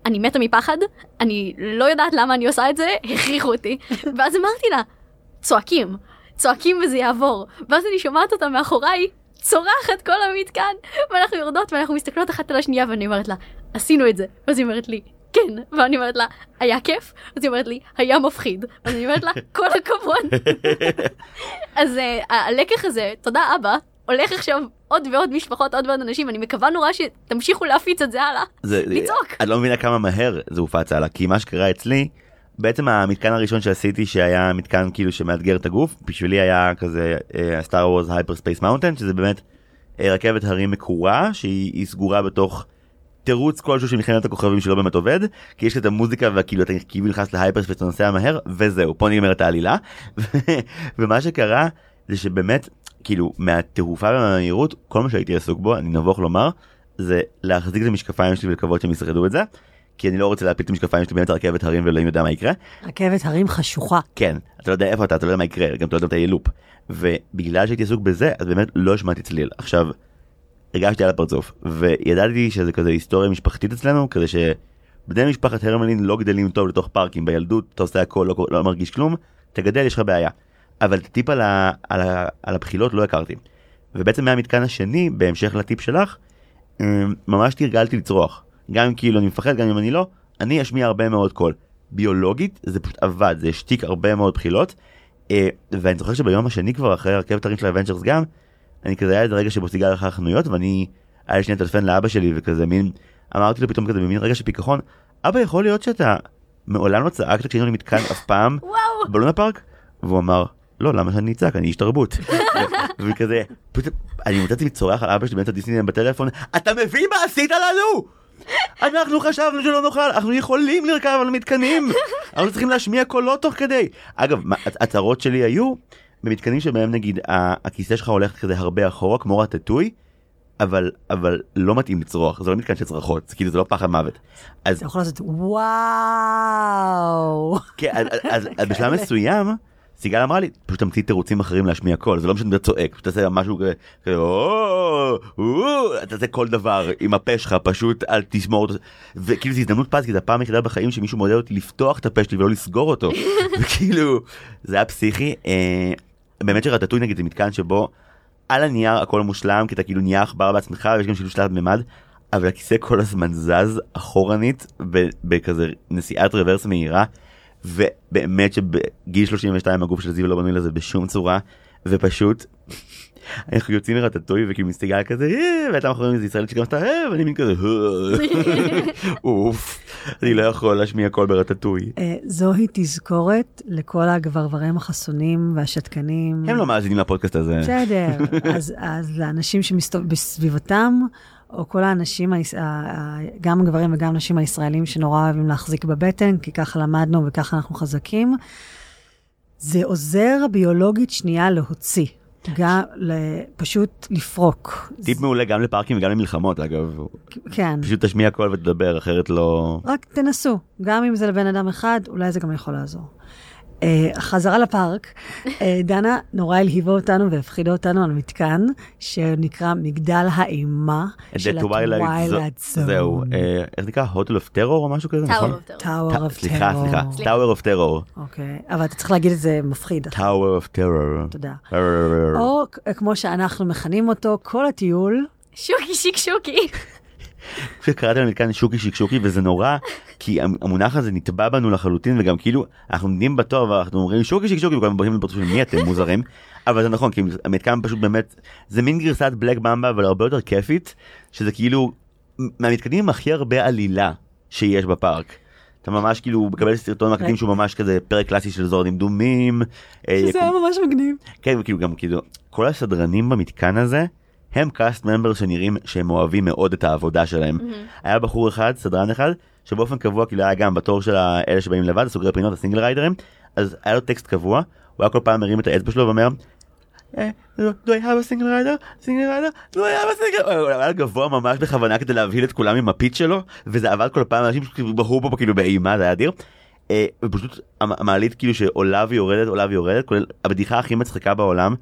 אני מתה מפחד, אני לא יודעת למה אני עושה את זה, הכריחו אותי. ואז אמרתי לה, צועקים, צועקים וזה יעבור. ואז אני שומעת אותה מאחוריי, צורחת כל המתקן, ואנחנו יורדות ואנחנו מסתכלות אחת על השנייה, ואני אומרת לה, עשינו את זה. ואז היא אומרת לי, כן. ואני אומרת לה, היה כיף? אז היא אומרת לי, היה מפחיד. אז אני אומרת לה, כל הכבוד. אז uh, הלקח הזה, תודה אבא, הולך עכשיו עוד ועוד משפחות, עוד ועוד אנשים, אני מקווה נורא שתמשיכו להפיץ את זה הלאה. זה, לצעוק. את לא מבינה כמה מהר זה הופץ הלאה, כי מה שקרה אצלי, בעצם המתקן הראשון שעשיתי שהיה מתקן כאילו שמאתגר את הגוף, בשבילי היה כזה Star Wars Hyperspace Mountain, שזה באמת אה, רכבת הרים מקורה שהיא היא סגורה בתוך תירוץ כלשהו של מלחמת הכוכבים שלא באמת עובד כי יש את המוזיקה וכאילו אתה כאילו נכנס ל hyperspace ואתה נוסע מהר וזהו פה נגמרת העלילה ומה שקרה זה שבאמת כאילו מהתעופה ומהמהירות כל מה שהייתי עסוק בו אני נבוך לומר זה להחזיק את המשקפיים שלי ולקוות שהם ישרדו את זה כי אני לא רוצה להפיל את המשקפיים שלי באמצע רכבת הרים ואלוהים יודע מה יקרה רכבת הרים חשוכה. כן אתה לא יודע איפה אתה אתה לא יודע מה יקרה גם אתה לא יודע מתי יהיה לופ ובגלל שהייתי עסוק בזה אז באמת לא השמעתי צליל עכשיו. הרגשתי על הפרצוף וידעתי שזה כזה היסטוריה משפחתית אצלנו כזה שבני משפחת הרמלין לא גדלים טוב לתוך פארקים בילדות אתה עושה הכל לא, לא מרגיש כלום תגדל יש לך בעיה. אבל את הטיפ על, ה, על, ה, על הבחילות לא הכרתי. ובעצם מהמתקן השני בהמשך לטיפ שלך אמ, ממש תרגלתי לצרוח. גם אם כאילו אני מפחד גם אם אני לא אני אשמיע הרבה מאוד קול. ביולוגית זה פשוט עבד זה השתיק הרבה מאוד בחילות אה, ואני זוכר שביום השני כבר אחרי הרכבת הרים של האבנג'רס גם אני כזה היה איזה רגע שבו סיגל הלכה לחנויות ואני היה לי שנייה טלפן לאבא שלי וכזה מין אמרתי לו פתאום כזה במין רגע של פיכחון אבא יכול להיות שאתה מעולם לא צעקת כשהיינו למתקן אף פעם. בלונה פארק? והוא אמר לא למה שאני אצעק? אני איש תרבות. וכזה פתאום אני מוצא עצמי צורח על אבא שלי באמצע דיסנילנד בטלפון אתה מבין מה עשית לנו? אנחנו חשבנו שלא נוכל אנחנו יכולים לרכב על מתקנים. אנחנו צריכים להשמיע קולות תוך כדי. אגב הצהרות שלי היו במתקנים שבהם נגיד הכיסא שלך הולך כזה הרבה אחורה כמו רטטוי אבל אבל לא מתאים לצרוח זה לא מתקן של צרחות זה כאילו זה לא פחד מוות אז אתה יכול לעשות וואו. כן, אז, אז, אז בשלב מסוים סיגל אמרה לי פשוט תמציא תירוצים אחרים להשמיע קול. זה לא משנה אם אתה צועק פשוט תעשה משהו כזה תעשה כל דבר עם הפה שלך פשוט אל תשמור אותו. וכאילו זו הזדמנות פז כי זו הפעם היחידה בחיים שמישהו מודד אותי לפתוח את הפה שלי ולא לסגור אותו. וכאילו זה היה פסיכי אה, באמת שרטטוי נגיד זה מתקן שבו על הנייר הכל מושלם כי אתה כאילו נהיה עכבר בעצמך ויש גם שילוש תלת מימד אבל הכיסא כל הזמן זז אחורנית בכזה נסיעת רוורס מהירה ובאמת שבגיל 32 הגוף של זיו לא בנוי לזה בשום צורה ופשוט אנחנו יוצאים מרטטוי וכאילו מסתגל כזה "אה", והייתה מאחורי איזה ישראלית שגם עשתה "אה", ואני מין כזה "אה". אוף אני לא יכול להשמיע קול ברטטוי. זוהי תזכורת לכל הגברברים החסונים והשתקנים. הם לא מאזינים לפודקאסט הזה. בסדר, אז, לאנשים שמסתובבים בסביבתם, או כל האנשים, גם הגברים וגם הנשים הישראלים שנורא אוהבים להחזיק בבטן, כי ככה למדנו וככה אנחנו חזקים, זה עוזר ביולוגית שנייה להוציא, גם פשוט לפרוק. טיפ מעולה גם לפארקים וגם למלחמות אגב. כן, פשוט תשמיע קול ותדבר אחרת לא. רק תנסו, גם אם זה לבן אדם אחד, אולי זה גם יכול לעזור. Uh, חזרה לפארק, uh, דנה נורא הלהיבה אותנו והפחידה אותנו על מתקן שנקרא מגדל האימה של ה-Twilight Zone. זהו, אה, איך נקרא? Hotel of Terror או משהו כזה? Tower נכון? of Terror. Tower of סליחה, Terror. סליחה, Tower of Terror. אוקיי, אבל אתה צריך להגיד את זה מפחיד. Tower of Terror. תודה. או כמו שאנחנו מכנים אותו, כל הטיול, שוקי שקשוקי. שקראתי למתקן שוקי שקשוקי וזה נורא כי המ- המונח הזה נטבע בנו לחלוטין וגם כאילו אנחנו עומדים בתור ואנחנו אומרים שוקי שקשוקי וכולם באים לפרצוף של מי אתם מוזרים אבל זה נכון כי המתקן פשוט באמת זה מין גרסת בלק ממבה אבל הרבה יותר כיפית שזה כאילו מהמתקנים עם הכי הרבה עלילה שיש בפארק. אתה ממש כאילו מקבל סרטון מקדים שהוא ממש כזה פרק קלאסי של אזור דמדומים. אה, שזה היה ממש מגניב. כן, וכאילו גם כאילו, כל הסדרנים במתקן הזה, הם cast member שנראים שהם אוהבים מאוד את העבודה שלהם. היה בחור אחד, סדרן אחד, שבאופן קבוע כאילו היה גם בתור של האלה שבאים לבד, סוגרי פינות, ה single rider ים, אז היה לו טקסט קבוע, הוא היה כל פעם מרים את האצבע שלו ואומר, "אה, do I have a single rider? single rider? do I have a single... הוא היה גבוה ממש בכוונה כדי להבהיל את כולם עם הפיץ שלו, וזה עבד כל פעם, אנשים שכאילו בחרו פה כאילו באימה, זה היה אדיר. אה, ופשוט המ- המעלית כאילו שעולה ויורדת, עולה ויורדת, כולל הבדיחה הכי מצחיקה בעולם,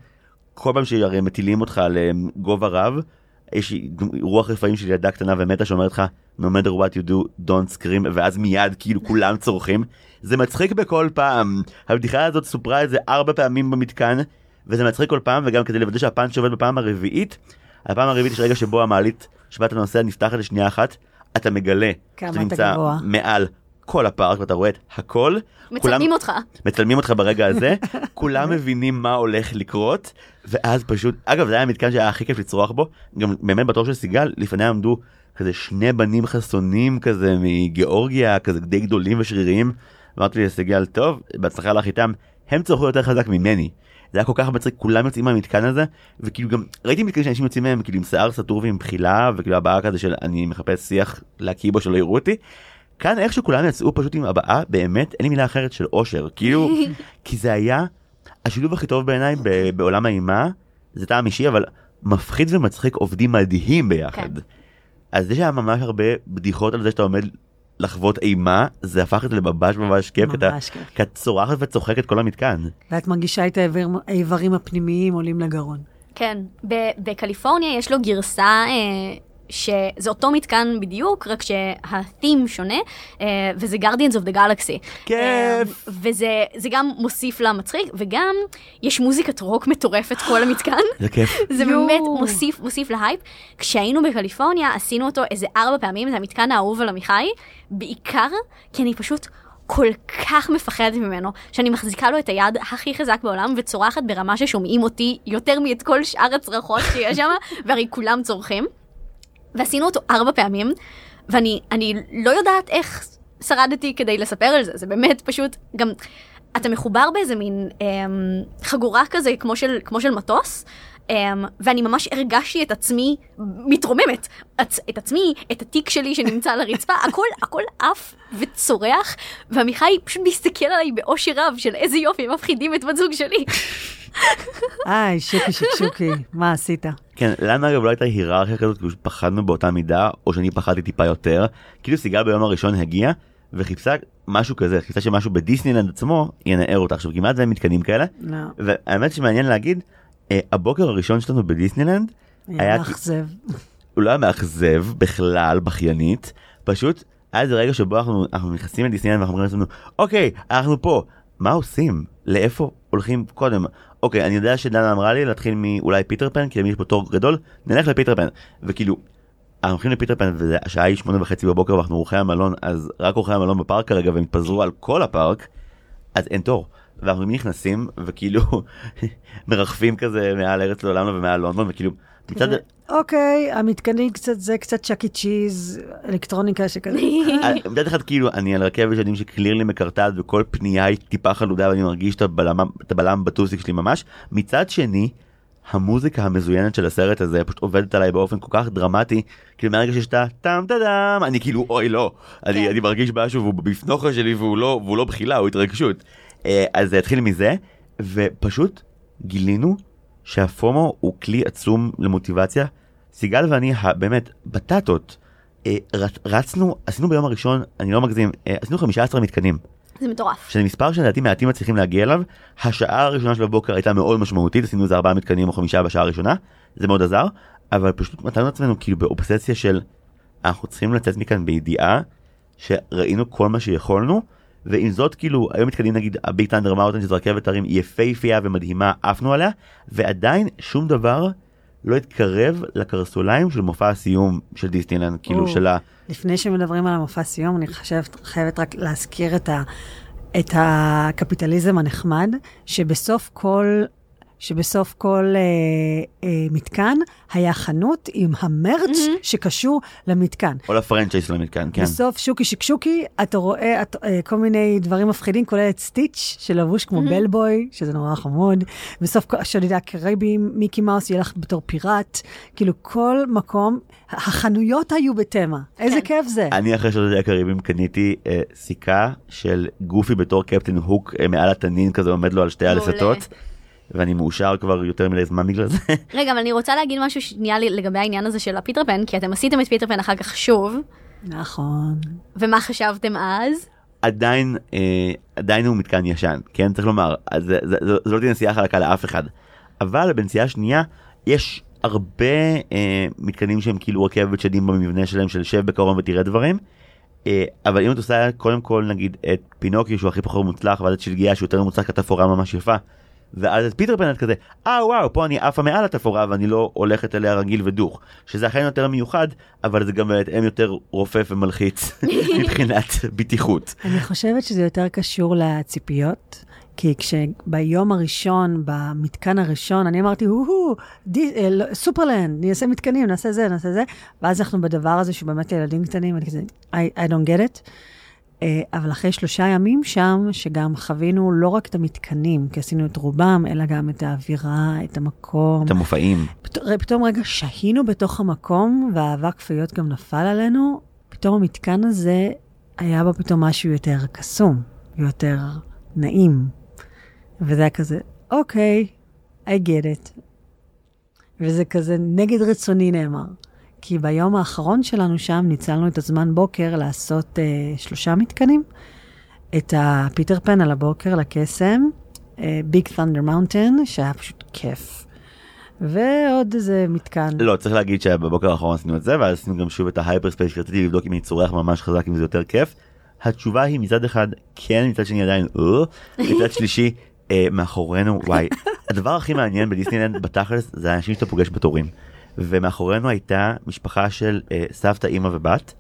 כל פעם שהרי מטילים אותך לגובה רב, יש רוח רפאים של ילדה קטנה ומתה שאומרת לך no matter what you do don't scream ואז מיד כאילו כולם צורכים. זה מצחיק בכל פעם. הבדיחה הזאת סופרה איזה ארבע פעמים במתקן וזה מצחיק כל פעם וגם כדי לוודא שהפאנץ' עובד בפעם הרביעית הפעם הרביעית יש רגע שבו המעלית שבת הנוסע נפתחת לשנייה אחת אתה מגלה כמה שאתה אתה נמצא גבוה. מעל כל הפארק ואתה רואה את הכל מצלמים אותך. מצלמים אותך ברגע הזה, כולם מבינים מה הולך לקרות, ואז פשוט, אגב זה היה המתקן שהיה הכי כיף לצרוח בו, גם באמת בתור של סיגל, לפניה עמדו כזה שני בנים חסונים כזה מגיאורגיה, כזה די גדולים ושריריים, אמרתי לסיגל, טוב, בהצלחה לך איתם, הם צרכו יותר חזק ממני. זה היה כל כך מצחיק, כולם יוצאים מהמתקן הזה, וכאילו גם ראיתי מתקנים שאנשים יוצאים מהם כאילו עם שיער סטור ועם בחילה, וכאילו הבעה כזה של אני מחפש שיח להקיא בו שלא יראו אותי. כאן איך שכולם יצאו פשוט עם הבעה באמת אין לי מילה אחרת של אושר כאילו כי זה היה השילוב הכי טוב בעיניי ב- בעולם האימה זה טעם אישי אבל מפחיד ומצחיק עובדים מדהים ביחד. כן. אז זה שהיה ממש הרבה בדיחות על זה שאתה עומד לחוות אימה זה הפך את זה לממש ממש כיף כי את צורחת וצוחקת כל המתקן. ואת מרגישה את האיבר- האיברים הפנימיים עולים לגרון. כן, ב- בקליפורניה יש לו גרסה אה, שזה אותו מתקן בדיוק, רק שה-theme שונה, אה, וזה Guardians of the Galaxy. כיף. אה, וזה זה גם מוסיף לה מצחיק, וגם יש מוזיקת רוק מטורפת כל המתקן. זה כיף. זה. באמת מוסיף, מוסיף להייפ. כשהיינו בקליפורניה עשינו אותו איזה ארבע פעמים, זה המתקן האהוב על עמיחי, בעיקר כי אני פשוט כל כך מפחדת ממנו, שאני מחזיקה לו את היד הכי חזק בעולם וצורחת ברמה ששומעים אותי יותר מאת כל שאר הצרחות שיש שם, והרי כולם צורכים. ועשינו אותו ארבע פעמים, ואני אני לא יודעת איך שרדתי כדי לספר על זה, זה באמת פשוט גם, אתה מחובר באיזה מין אמ, חגורה כזה כמו של, כמו של מטוס, ואני ממש הרגשתי את עצמי מתרוממת, את, את עצמי, את התיק שלי שנמצא על הרצפה, הכל, הכל עף וצורח, ועמיחי פשוט מסתכל עליי באושר רב של איזה יופי, הם מפחידים את בת זוג שלי. היי, שוקי שקשוקי, מה עשית? כן, לנו אגב לא הייתה היררכיה כזאת, כי פשוט פחדנו באותה מידה, או שאני פחדתי טיפה יותר. כאילו סיגל ביום הראשון הגיעה, וחיפשה משהו כזה, חיפשה שמשהו בדיסנילנד עצמו ינער אותה. עכשיו כמעט ואין מתקנים כאלה, לא, והאמת שמעניין להגיד, הבוקר הראשון שלנו בדיסנילנד, היה היה- מאכזב. הוא לא היה מאכזב בכלל, בכיינית, פשוט היה איזה רגע שבו אנחנו, אנחנו נכנסים לדיסנילנד ואנחנו אומרים לעצמנו, אוקיי, אנחנו פה, מה עושים? לאיפה הולכים קודם? אוקיי, אני יודע שדנה אמרה לי להתחיל מאולי פיטר פן, כי יש פה תור גדול, נלך לפיטר פן. וכאילו, אנחנו הולכים לפיטר פן והשעה היא שמונה וחצי בבוקר ואנחנו אורחי המלון, אז רק אורחי המלון בפארק כרגע והם התפזרו על כל הפארק, אז אין תור. ואנחנו נכנסים וכאילו מרחפים כזה מעל ארץ לעולם ומעל לונדון וכאילו מצד אוקיי, המתקנים קצת זה, קצת צ'אקי צ'יז, אלקטרוניקה שכזה. אה, מצד אחד כאילו אני על רכבת שיודעים שקלירלי מקרטעת וכל פנייה היא טיפה חלודה ואני מרגיש את הבלם, בטוסיק שלי ממש. מצד שני, המוזיקה המזוינת של הסרט הזה פשוט עובדת עליי באופן כל כך דרמטי, כאילו מהרגע שיש את הטאם טה דם, אני כאילו אוי לא, אני, כן. אני מרגיש משהו והוא בפנוכה שלי והוא לא, והוא לא בחילה, הוא התרגשות. אה, אז זה התחיל מזה, ופשוט גילינו שהפומו הוא כלי עצום למוטיבציה. סיגל ואני, באמת, בטטות, אה, רצ- רצנו, עשינו ביום הראשון, אני לא מגזים, אה, עשינו 15 מתקנים, זה מטורף. שזה מספר שלדעתי מעטים מצליחים להגיע אליו. השעה הראשונה של הבוקר הייתה מאוד משמעותית, עשינו איזה ארבעה מתקנים או חמישה בשעה הראשונה, זה מאוד עזר, אבל פשוט מצאנו את עצמנו כאילו באובססיה של אנחנו צריכים לצאת מכאן בידיעה שראינו כל מה שיכולנו, ועם זאת כאילו היום מתקנים נגיד הביג טנדר מאוטן שזו רכבת הרים יפהפייה ומדהימה עפנו עליה, ועדיין שום דבר לא התקרב לקרסוליים של מופע הסיום של דיסטינלנד, כאילו או. של ה... לפני שמדברים על המופע סיום, אני חושבת, חייבת רק להזכיר את, ה, את הקפיטליזם הנחמד, שבסוף כל, שבסוף כל אה, אה, מתקן היה חנות עם המרץ' שקשור למתקן. או לפרנצ'ייס של המתקן, כן. בסוף שוקי שקשוקי, אתה רואה את, אה, כל מיני דברים מפחידים, כולל את סטיץ' שלבוש כמו בלבוי, שזה נורא חמוד. בסוף כל- שודדי הקריבים, מיקי מאוס ילך בתור פיראט. כאילו כל מקום, החנויות היו בתמה. איזה כן. כיף זה. אני אחרי שלושה הקריבים קניתי אה, סיכה של גופי בתור קפטן הוק אה, מעל התנין כזה עומד לו על שתי מעולה. הלסתות. ואני מאושר כבר יותר מדי זמן בגלל זה. רגע, אבל אני רוצה להגיד משהו שנייה לי לגבי העניין הזה של הפיטר פן, כי אתם עשיתם את פיטר פן אחר כך שוב, נכון. ומה חשבתם אז? עדיין אה, עדיין הוא מתקן ישן כן צריך לומר אז זה, זה, זה, זה לא תהיה נסיעה חלקה לאף אחד אבל בנסיעה שנייה יש הרבה אה, מתקנים שהם כאילו רכבת שדים במבנה שלהם של שב בקרוב ותראה דברים. אה, אבל אם את עושה קודם כל נגיד את פינוקי שהוא הכי פחות מוצלח ואז את שלגיה שהוא יותר מוצלח כתפאורה ממש יפה. ואז את פיטר פן את כזה אה וואו פה אני עפה מעל התפאורה ואני לא הולכת אליה רגיל ודוך שזה אכן יותר מיוחד אבל זה גם בהתאם יותר רופף ומלחיץ מבחינת בטיחות. אני חושבת שזה יותר קשור לציפיות, כי כשביום הראשון, במתקן הראשון, אני אמרתי, הו-הו, אה, לא, סופרלנד, נעשה מתקנים, נעשה זה, נעשה זה, ואז אנחנו בדבר הזה שהוא באמת לילדים קטנים, אני כזה, I, I don't get it. אה, אבל אחרי שלושה ימים שם, שגם חווינו לא רק את המתקנים, כי עשינו את רובם, אלא גם את האווירה, את המקום. את המופעים. פת- פתאום רגע שהינו בתוך המקום, והאבק כפיות גם נפל עלינו, פתאום המתקן הזה, היה בו פתאום משהו יותר קסום, יותר נעים. וזה היה כזה, אוקיי, I get it. וזה כזה נגד רצוני נאמר. כי ביום האחרון שלנו שם ניצלנו את הזמן בוקר לעשות אה, שלושה מתקנים. את הפיטר פן על הבוקר לקסם, Big Thunder Mountain, שהיה פשוט כיף. ועוד איזה מתקן. לא, צריך להגיד שבבוקר האחרון עשינו את זה, ואז עשינו גם שוב את ה Hyperspace, כי רציתי לבדוק אם אני צורח ממש חזק, אם זה יותר כיף. התשובה היא מצד אחד כן, מצד שני עדיין אה, מצד שלישי אה, מאחורינו, וואי, הדבר הכי מעניין בדיסנילנד בתכלס זה האנשים שאתה פוגש בתורים. ומאחורינו הייתה משפחה של אה, סבתא, אימא ובת.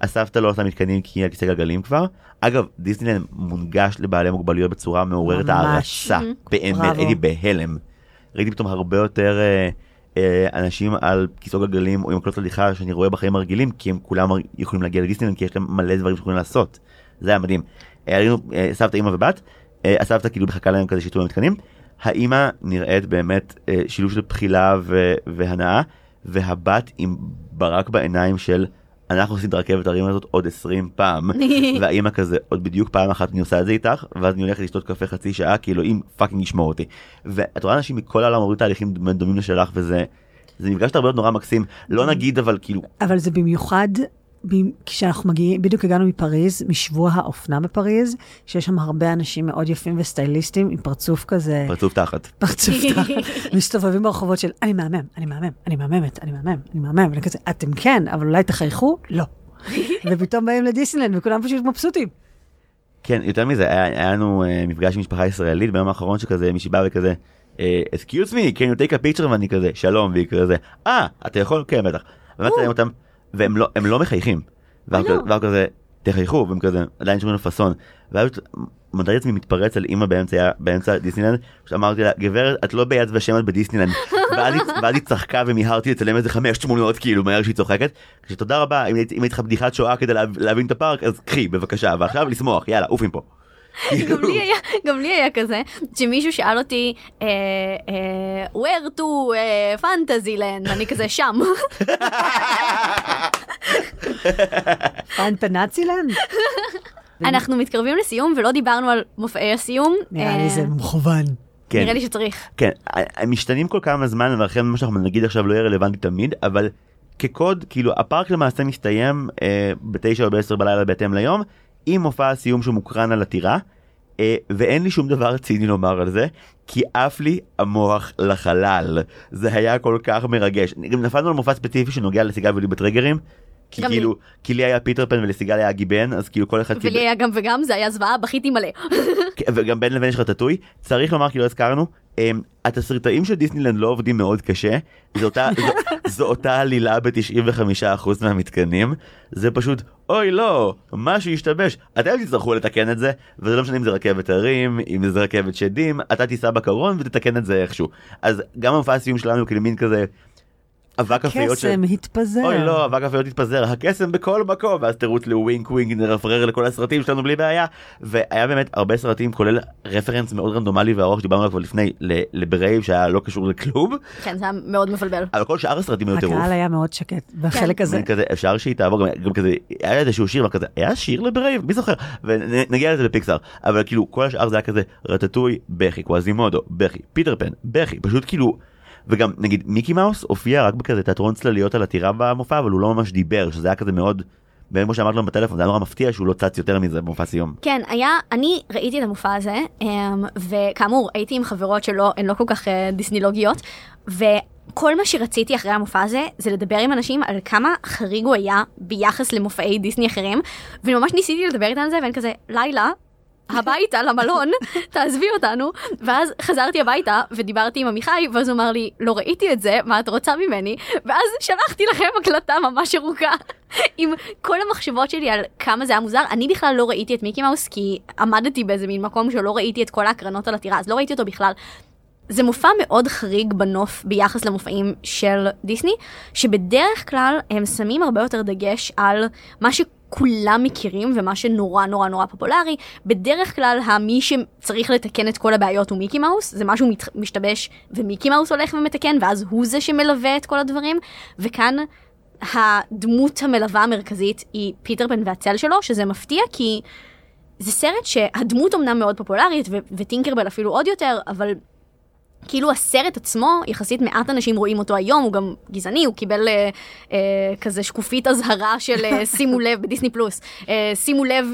הסבתא לא עושה מתקנים כי היא על כיסא גלגלים כבר. אגב, דיסנילנד מונגש לבעלי מוגבלויות בצורה מעוררת. הערצה. באמת. הייתי בהלם. ראיתי פתאום הרבה יותר אה, אה, אנשים על כיסאות גלגלים או עם מקלות הליכה שאני רואה בחיים הרגילים, כי הם כולם יכולים להגיע לדיסנילנד, כי יש להם מלא דברים שיכולים לעשות. זה היה מדהים. אה, היינו אה, סבתא, אימא ובת, אה, הסבתא כאילו מחכה להם כזה שיתנו למתקנים. האימא נראית באמת אה, שילוב של בחילה ו- והנאה, והבת עם ברק בעיניים של אנחנו עושים את הרכבת הרים הזאת עוד 20 פעם, והאימא כזה עוד בדיוק פעם אחת אני עושה את זה איתך, ואז אני הולך לשתות קפה חצי שעה, כאילו אם fucking ישמור אותי. ואת רואה אנשים מכל העולם עוברים תהליכים דומים לשלך, וזה זה מפגש הרבה יותר נורא מקסים, לא נגיד אבל כאילו, אבל זה במיוחד כשאנחנו מגיעים, בדיוק הגענו מפריז, משבוע האופנה בפריז, שיש שם הרבה אנשים מאוד יפים וסטייליסטים עם פרצוף כזה, פרצוף תחת. פרצוף תחת, מסתובבים ברחובות של אני מהמם, אני מהמם, אני מהממת, אני מהמם, אני מהמם, ואני כזה, אתם כן, אבל אולי תחייכו? לא. ופתאום באים לדיסנלנד וכולם פשוט מבסוטים. כן, יותר מזה, היה, היה לנו uh, מפגש עם משפחה ישראלית ביום האחרון שכזה מישהי באה וכזה, אה, excuse me, can you take a picture? ואני כזה, שלום, והיא כזה, אה, אתה יכול? כן, בטח. ואני מצלם אותם, והם לא, לא מחייכים. ואז לא. כזה- תחייכו, והם כזה, עדיין שומעים לפאסון. ואז מודד עצמי מתפרץ על אימא באמצע, באמצע דיסנילנד, שאמרתי לה, גברת, את לא ביד ושם, את בדיסנילנד. ואז היא- ואז היא צחקה ומיהרתי לצלם איזה חמש תמונות כאילו מהר שהיא צוחקת. כשתודה רבה, אם היית אם היית לך בדיחת שואה כדי לה- להבין את הפארק, אז קחי בבקשה, ועכשיו לשמוח, יאללה, עוף מפה. גם לי היה, גם לי היה כזה, שמישהו שאל אותי, אה, אה, where to אה, fantasy land, אני כזה שם. פאנטה נאצילנד? אנחנו מתקרבים לסיום ולא דיברנו על מופעי הסיום. נראה אה, לי זה מכוון. כן. נראה לי שצריך. כן, הם משתנים כל כמה זמן ולכן מה שאנחנו נגיד עכשיו לא יהיה רלוונטי תמיד, אבל כקוד, כאילו הפארק למעשה מסתיים אה, בתשע או בעשר בלילה בהתאם ליום, עם מופע הסיום שמוקרן על הטירה, אה, ואין לי שום דבר ציני לומר על זה, כי עף לי המוח לחלל. זה היה כל כך מרגש. גם נפלנו על מופע ספציפי שנוגע לסיגל ולי בטריגרים. כי גם לי. כאילו, כי לי היה פיטר פן ולסיגל היה גיבן, אז כאילו כל אחד ולי היה גם וגם, זה היה זוועה, בכיתי מלא. כן, וגם בין לבין יש רטטוי צריך לומר כי לא הזכרנו התסריטאים של דיסנילנד לא עובדים מאוד קשה זו אותה, זו, זו אותה עלילה ב-95% מהמתקנים זה פשוט אוי לא משהו השתבש. אתם תצטרכו לתקן את זה וזה לא משנה אם זה רכבת הרים אם זה רכבת שדים אתה תיסע בקרון ותתקן את זה איכשהו. אז גם המופע הסיום שלנו כאילו מין כזה אבק הפיות של... קסם התפזר. אוי לא, אבק הפיות התפזר, הקסם בכל מקום, ואז תירוץ ל wink wink נרפרר לכל הסרטים שלנו בלי בעיה. והיה באמת הרבה סרטים כולל רפרנס מאוד רנדומלי וארוך שדיברנו עליו כבר לפני, ל Brave שהיה לא קשור לכלום, כן, זה היה מאוד מבלבל. אבל כל שאר הסרטים היו טירוף. הקהל היה מאוד שקט בחלק הזה. מין כזה אפשר שהיא תעבור גם, גם כזה היה איזשהו שיר וכזה היה שיר ל Brave מי זוכר ונגיע לזה בפיקסאר אבל כאילו כל השאר זה היה כזה רטטוי בכי קוואזימודו בכי פיטר פן בכי פשוט כאילו וגם נגיד מיקי מאוס הופיע רק בכזה תיאטרון צלליות על הטירה במופע אבל הוא לא ממש דיבר שזה היה כזה מאוד. באמת כמו שאמרת לו בטלפון זה היה נורא מפתיע שהוא לא צץ יותר מזה במופע סיום. כן, היה, אני ראיתי את המופע הזה, אמ, וכאמור, הייתי עם חברות שלא, הן לא כל כך אה, דיסנילוגיות, וכל מה שרציתי אחרי המופע הזה, זה לדבר עם אנשים על כמה חריג הוא היה ביחס למופעי דיסני אחרים, וממש ניסיתי לדבר איתן על זה, והן כזה, לילה, הביתה למלון, תעזבי אותנו, ואז חזרתי הביתה ודיברתי עם עמיחי, ואז הוא אמר לי, לא ראיתי את זה, מה את רוצה ממני? ואז שלחתי לכם הקלטה ממש ארוכה, עם כל המחשבות שלי על כמה זה היה מוזר. אני בכלל לא ראיתי את מיקי מאוס, כי עמדתי באיזה מין מקום שלא ראיתי את כל ההקרנות על הטירה, אז לא ראיתי אותו בכלל. זה מופע מאוד חריג בנוף ביחס למופעים של דיסני, שבדרך כלל הם שמים הרבה יותר דגש על מה כולם מכירים ומה שנורא נורא נורא פופולרי, בדרך כלל המי שצריך לתקן את כל הבעיות הוא מיקי מאוס, זה משהו מת, משתבש ומיקי מאוס הולך ומתקן ואז הוא זה שמלווה את כל הדברים, וכאן הדמות המלווה המרכזית היא פיטר פן והצל שלו, שזה מפתיע כי זה סרט שהדמות אמנם מאוד פופולרית ו- וטינקרבל אפילו עוד יותר, אבל כאילו הסרט עצמו, יחסית מעט אנשים רואים אותו היום, הוא גם גזעני, הוא קיבל אה, אה, כזה שקופית אזהרה של אה, שימו לב בדיסני פלוס, אה, שימו לב.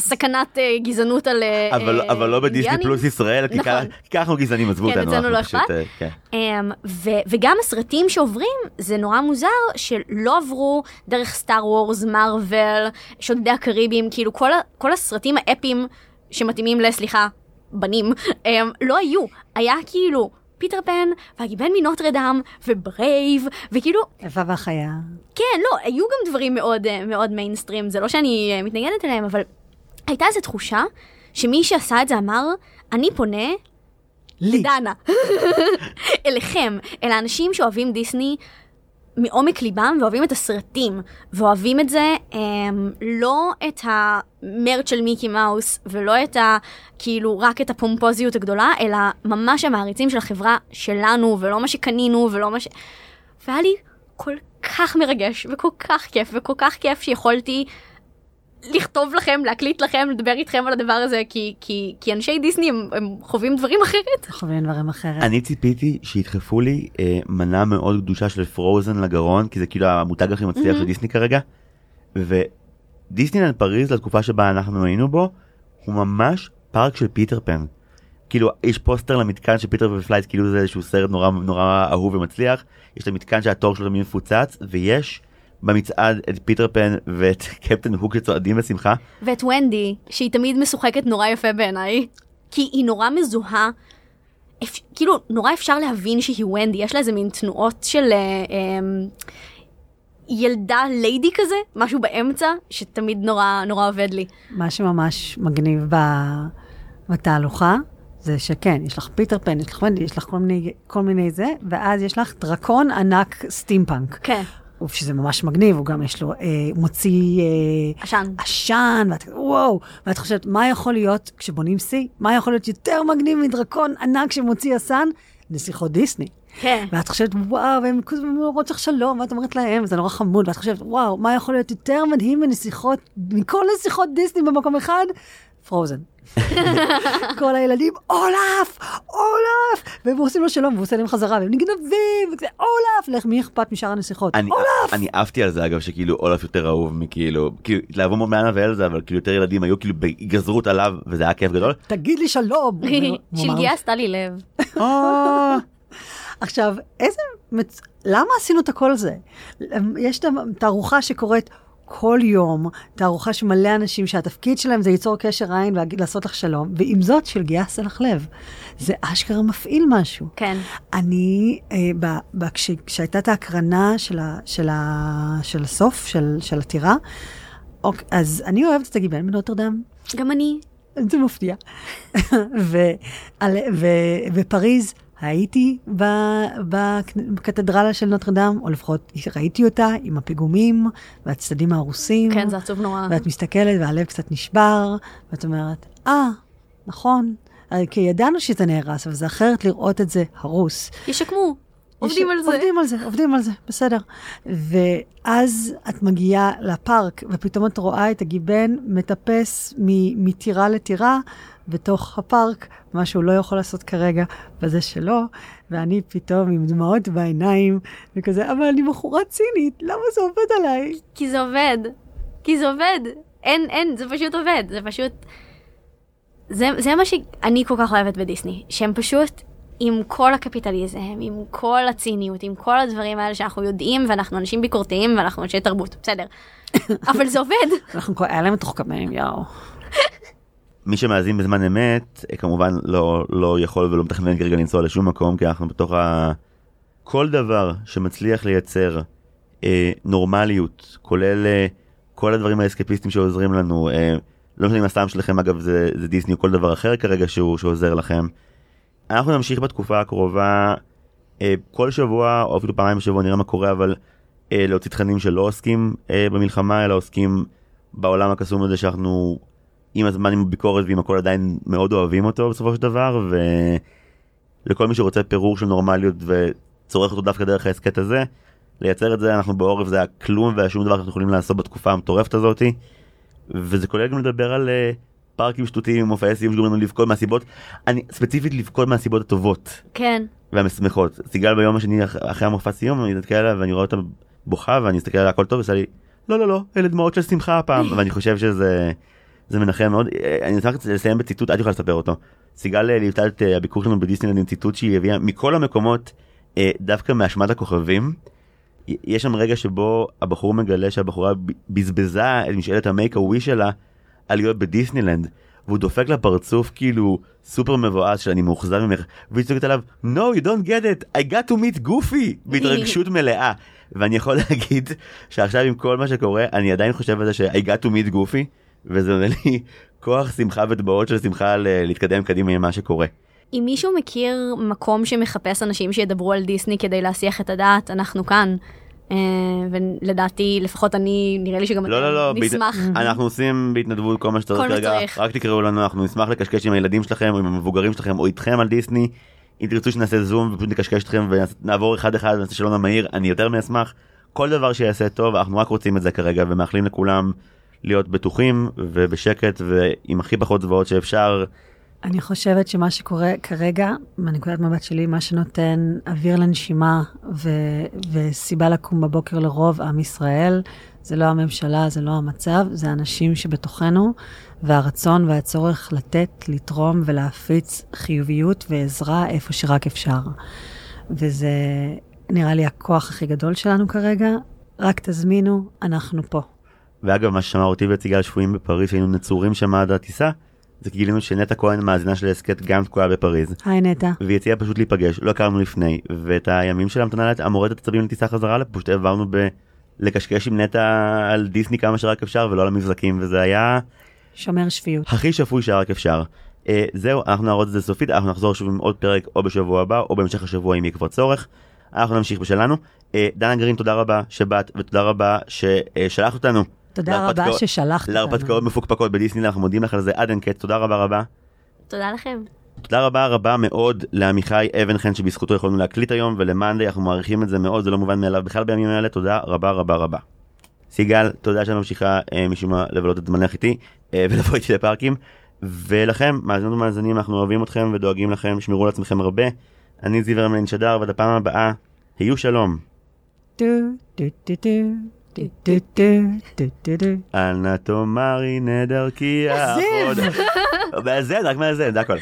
סכנת אה, גזענות על אה, אבל, אה, אבל לא בדיסני. פלוס ישראל, כי נכון. ככה- אנחנו גזענים, עזבו כן, אותנו. אצלנו אנחנו לא אכפת. אה, כן. Um, ו- וגם הסרטים שעוברים, זה נורא מוזר שלא עברו דרך סטאר וורס, מארוול, שודדי הקריבים, כאילו כל, כל הסרטים האפיים שמתאימים לסליחה, בנים, אמ, לא היו. היה כאילו פיטר פן, והגיבן מנוטרדם, ו Brave, וכאילו, היפה והחיה. כן, לא, היו גם דברים מאוד, אה, מאוד מיינסטרים, זה לא שאני אה, מתנגדת אליהם, אבל הייתה איזו תחושה שמי שעשה את זה אמר, אני פונה לי. דנה. אליכם, אל האנשים שאוהבים דיסני מעומק ליבם ואוהבים את הסרטים, ואוהבים את זה, הם, לא את המרץ של מיקי מאוס, ולא את ה... כאילו, רק את הפומפוזיות הגדולה, אלא ממש המעריצים של החברה שלנו, ולא מה שקנינו, ולא מה ש... והיה לי כל כך מרגש, וכל כך כיף, וכל כך כיף שיכולתי לכתוב לכם, להקליט לכם, לדבר איתכם על הדבר הזה, כי, כי, כי אנשי דיסני הם, הם חווים דברים אחרת. חווים דברים אחרת. אני ציפיתי שידחפו לי אה, מנה מאוד גדושה של פרוזן לגרון כי זה כאילו המותג הכי מצליח של דיסני כרגע. ודיסנילנד פריז לתקופה שבה אנחנו היינו בו הוא ממש פארק של פיטר פן. כאילו יש פוסטר למתקן של Peter Pan's Flight כאילו זה איזשהו סרט נורא נורא אהוב ומצליח יש את המתקן שהתור שלו תמיד מפוצץ ויש במצעד את פיטר פן ואת קפטן הוק שצועדים בשמחה. ואת ונדי, שהיא תמיד משוחקת נורא יפה בעיניי, כי היא נורא מזוהה. אפ... כאילו, נורא אפשר להבין שהיא ונדי, יש לה איזה מין תנועות של אה, אה, ילדה ליידי כזה, משהו באמצע, שתמיד נורא נורא עובד לי. מה שממש מגניב ב... בתהלוכה, זה שכן, יש לך פיטר פן, יש לך ונדי, יש לך כל מיני, כל מיני זה, ואז יש לך דרקון ענק סטימפאנק. כן, שזה ממש מגניב, הוא גם יש לו, אה, מוציא אה, עשן. עשן, ואת וואו, ואת חושבת, מה יכול להיות, כשבונים שיא, מה יכול להיות יותר מגניב מדרקון ענק שמוציא עשן? נסיכות דיסני. כן. ואת חושבת, וואו, כל הזמן אומרות לך שלום, ואת אומרת להם, זה נורא חמוד, ואת חושבת, וואו, מה יכול להיות יותר מדהים מנסיכות, מכל נסיכות דיסני במקום אחד? פרוזן. כל הילדים, אולף, אולף, והם עושים לו שלום, והוא עושה להם חזרה, והם נגנבים, וכזה, אולף, לך, מי אכפת משאר הנסיכות? אני, אולף! אני עפתי על זה אגב שכאילו אולף יותר אהוב מכאילו כאילו התלהבו מאוד מאנה ואלזה אבל כאילו יותר ילדים היו כאילו בהיגזרות עליו וזה היה כיף גדול. תגיד לי שלום. שלגיה עשתה לי לב. אה, עכשיו, איזה... למה עשינו את הכל הזה? יש את התערוכה שקורית כל יום, תערוכה שמלא אנשים שהתפקיד שלהם זה ליצור קשר עין ולעשות לך שלום, ועם זאת שלגיה עשה לך לב. זה אשכרה מפעיל משהו. כן. אני, אה, ב, ב, כש, כשהייתה את ההקרנה של, ה, של, ה, של הסוף, של, של הטירה, אוק, אז אני אוהבת את הגיבן מנוטרדם, גם אני. זה מפתיע. ו- על- ו- בפריז הייתי בקתדרלה של נוטרדם, או לפחות ראיתי אותה עם הפיגומים והצדדים ההרוסים. כן, זה עצוב נורא. ואת מסתכלת והלב קצת נשבר, ואת אומרת, אה, נכון. אה, כי ידענו שזה נהרס, אבל זה אחרת לראות את זה הרוס. ישקמו. עובדים יש- על זה. עובדים על זה, עובדים על זה, בסדר. ואז את מגיעה לפארק, ופתאום את רואה את הגיבן מטפס מטירה לטירה בתוך הפארק, מה שהוא לא יכול לעשות כרגע, וזה שלו, ואני פתאום עם דמעות בעיניים, וכזה, אבל אני בחורה צינית, למה זה עובד עליי? כי זה עובד. כי זה עובד. אין, אין, זה פשוט עובד. זה פשוט... זה, זה מה שאני כל כך אוהבת בדיסני. שהם פשוט, עם כל הקפיטליזם, עם כל הציניות, עם כל הדברים האלה שאנחנו יודעים, ואנחנו אנשים ביקורתיים, ואנחנו אנשי תרבות, בסדר. אבל זה עובד. אנחנו כבר, היה להם מתוחכמים, יואו. מי שמאזין בזמן אמת אה, כמובן לא לא יכול ולא מתכנן כרגע לנסוע לשום מקום כי אנחנו בתוך ה... כל דבר שמצליח לייצר אה, נורמליות כולל אה, כל הדברים האסקפיסטים שעוזרים לנו אה, לא משנה אם הסתם שלכם אגב זה, זה דיסני או כל דבר אחר כרגע שהוא שעוזר לכם. אנחנו נמשיך בתקופה הקרובה אה, כל שבוע או אפילו פעמיים בשבוע נראה מה קורה אבל אה, להוציא תכנים שלא עוסקים אה, במלחמה אלא עוסקים בעולם הקסום הזה שאנחנו עם הזמן עם ביקורת ועם הכל עדיין מאוד אוהבים אותו בסופו של דבר ולכל מי שרוצה פירור של נורמליות וצורך אותו דווקא דרך ההסכת הזה לייצר את זה אנחנו בעורף זה הכלום והשום דבר שאנחנו יכולים לעשות בתקופה המטורפת הזאתי וזה כולל גם לדבר על אה, פארקים שטותיים מופעי סיום שגורמים לנו לבכות מהסיבות אני ספציפית לבכות מהסיבות הטובות. כן. והמשמחות. סיגל ביום השני אח- אחרי המופע סיום אני מסתכל עליה ואני רואה אותה בוכה ואני מסתכל עליה הכל טוב ועושה לי לא לא לא אלה דמעות של שמחה הפעם. ואני חושב שזה זה מנחם מאוד אני אשמח לסיים בציטוט את יכולה לספר אותו סיגל ליוותה את אה, הביקור שלנו בדיסנילנד עם ציטוט שהיא הביאה מכל המקומות אה, דווקא מאשמת הכוכבים. יש שם רגע שבו הבחור מגלה שהבחורה בזבזה את משאלת המייק הווי שלה על להיות בדיסנילנד והוא דופק לה פרצוף כאילו סופר מבואס שאני מאוכזב ממך והיא צועקת עליו no you don't get it I got to meet goofy בהתרגשות מלאה ואני יכול להגיד שעכשיו עם כל מה שקורה אני עדיין חושב על זה ש- I got to meet goofy וזה נותן לי כוח שמחה ודמעות של שמחה להתקדם קדימה עם מה שקורה. אם מישהו מכיר מקום שמחפש אנשים שידברו על דיסני כדי להסיח את הדעת, אנחנו כאן. אה, ולדעתי, לפחות אני, נראה לי שגם לא לא לא, אתם בהת- נשמח. אנחנו עושים בהתנדבות כל מה שצריך כרגע. רק תקראו לנו אנחנו נשמח לקשקש עם הילדים שלכם או עם המבוגרים שלכם או איתכם על דיסני. אם תרצו שנעשה זום ופשוט נקשקש אתכם ונעבור אחד אחד ונעשה שלום המהיר אני יותר מאשמח. כל דבר שיעשה טוב אנחנו רק רוצים את זה כרגע ומאחלים לכולם להיות בטוחים ובשקט ועם הכי פחות זוועות שאפשר. אני חושבת שמה שקורה כרגע, מנקודת מבט שלי, מה שנותן אוויר לנשימה ו- וסיבה לקום בבוקר לרוב עם ישראל, זה לא הממשלה, זה לא המצב, זה האנשים שבתוכנו, והרצון והצורך לתת, לתרום ולהפיץ חיוביות ועזרה איפה שרק אפשר. וזה נראה לי הכוח הכי גדול שלנו כרגע. רק תזמינו, אנחנו פה. ואגב מה ששמע אותי ואת סיגל שפויים בפריז שהיינו נצורים שם עד הטיסה. זה כי גילינו שנטע כהן מאזינה של ההסכת גם תקועה בפריז. היי נטע. והיא הציעה פשוט להיפגש, לא הכרנו לפני, ואת הימים של ההמתנה המורדת עצבים לטיסה חזרה פשוט העברנו ב... לקשקש עם נטע על דיסני כמה שרק אפשר ולא על המבזקים, וזה היה שומר שפיות. הכי שפוי שרק אפשר. Uh, זהו, אנחנו נערוד את זה סופית, אנחנו נחזור שוב עם עוד פרק או בשבוע הבא או בהמשך השבוע אם יהיה כבר צורך. אנחנו נמשיך בשלנו. Uh, דנה גרין, תודה רבה שבאת ותודה רבה ששלחת אותנו. תודה רבה ששלחת אותנו. להרפתקאות מפוקפקות בדיסני, אנחנו מודים לך על זה עד אין קץ, תודה רבה רבה. תודה לכם. תודה רבה רבה מאוד לעמיחי אבן חן שבזכותו יכולנו להקליט היום ולמאנדי אנחנו מעריכים את זה מאוד זה לא מובן מאליו בכלל בימים האלה תודה רבה רבה רבה. סיגל תודה שאת ממשיכה אה, משום מה לבלות את זמנך איתי אה, ולבוא איתי לפארקים ולכם מאזינות ומאזינים אנחנו אוהבים אתכם ודואגים לכם שמרו על עצמכם הרבה. אני זיו הרמלין שדר ועד הפעם הבאה היו שלום. טו, טו, טו, טו, אנה תאמרי נדר כי יעבוד. מאזן, רק מאזן, זה הכל.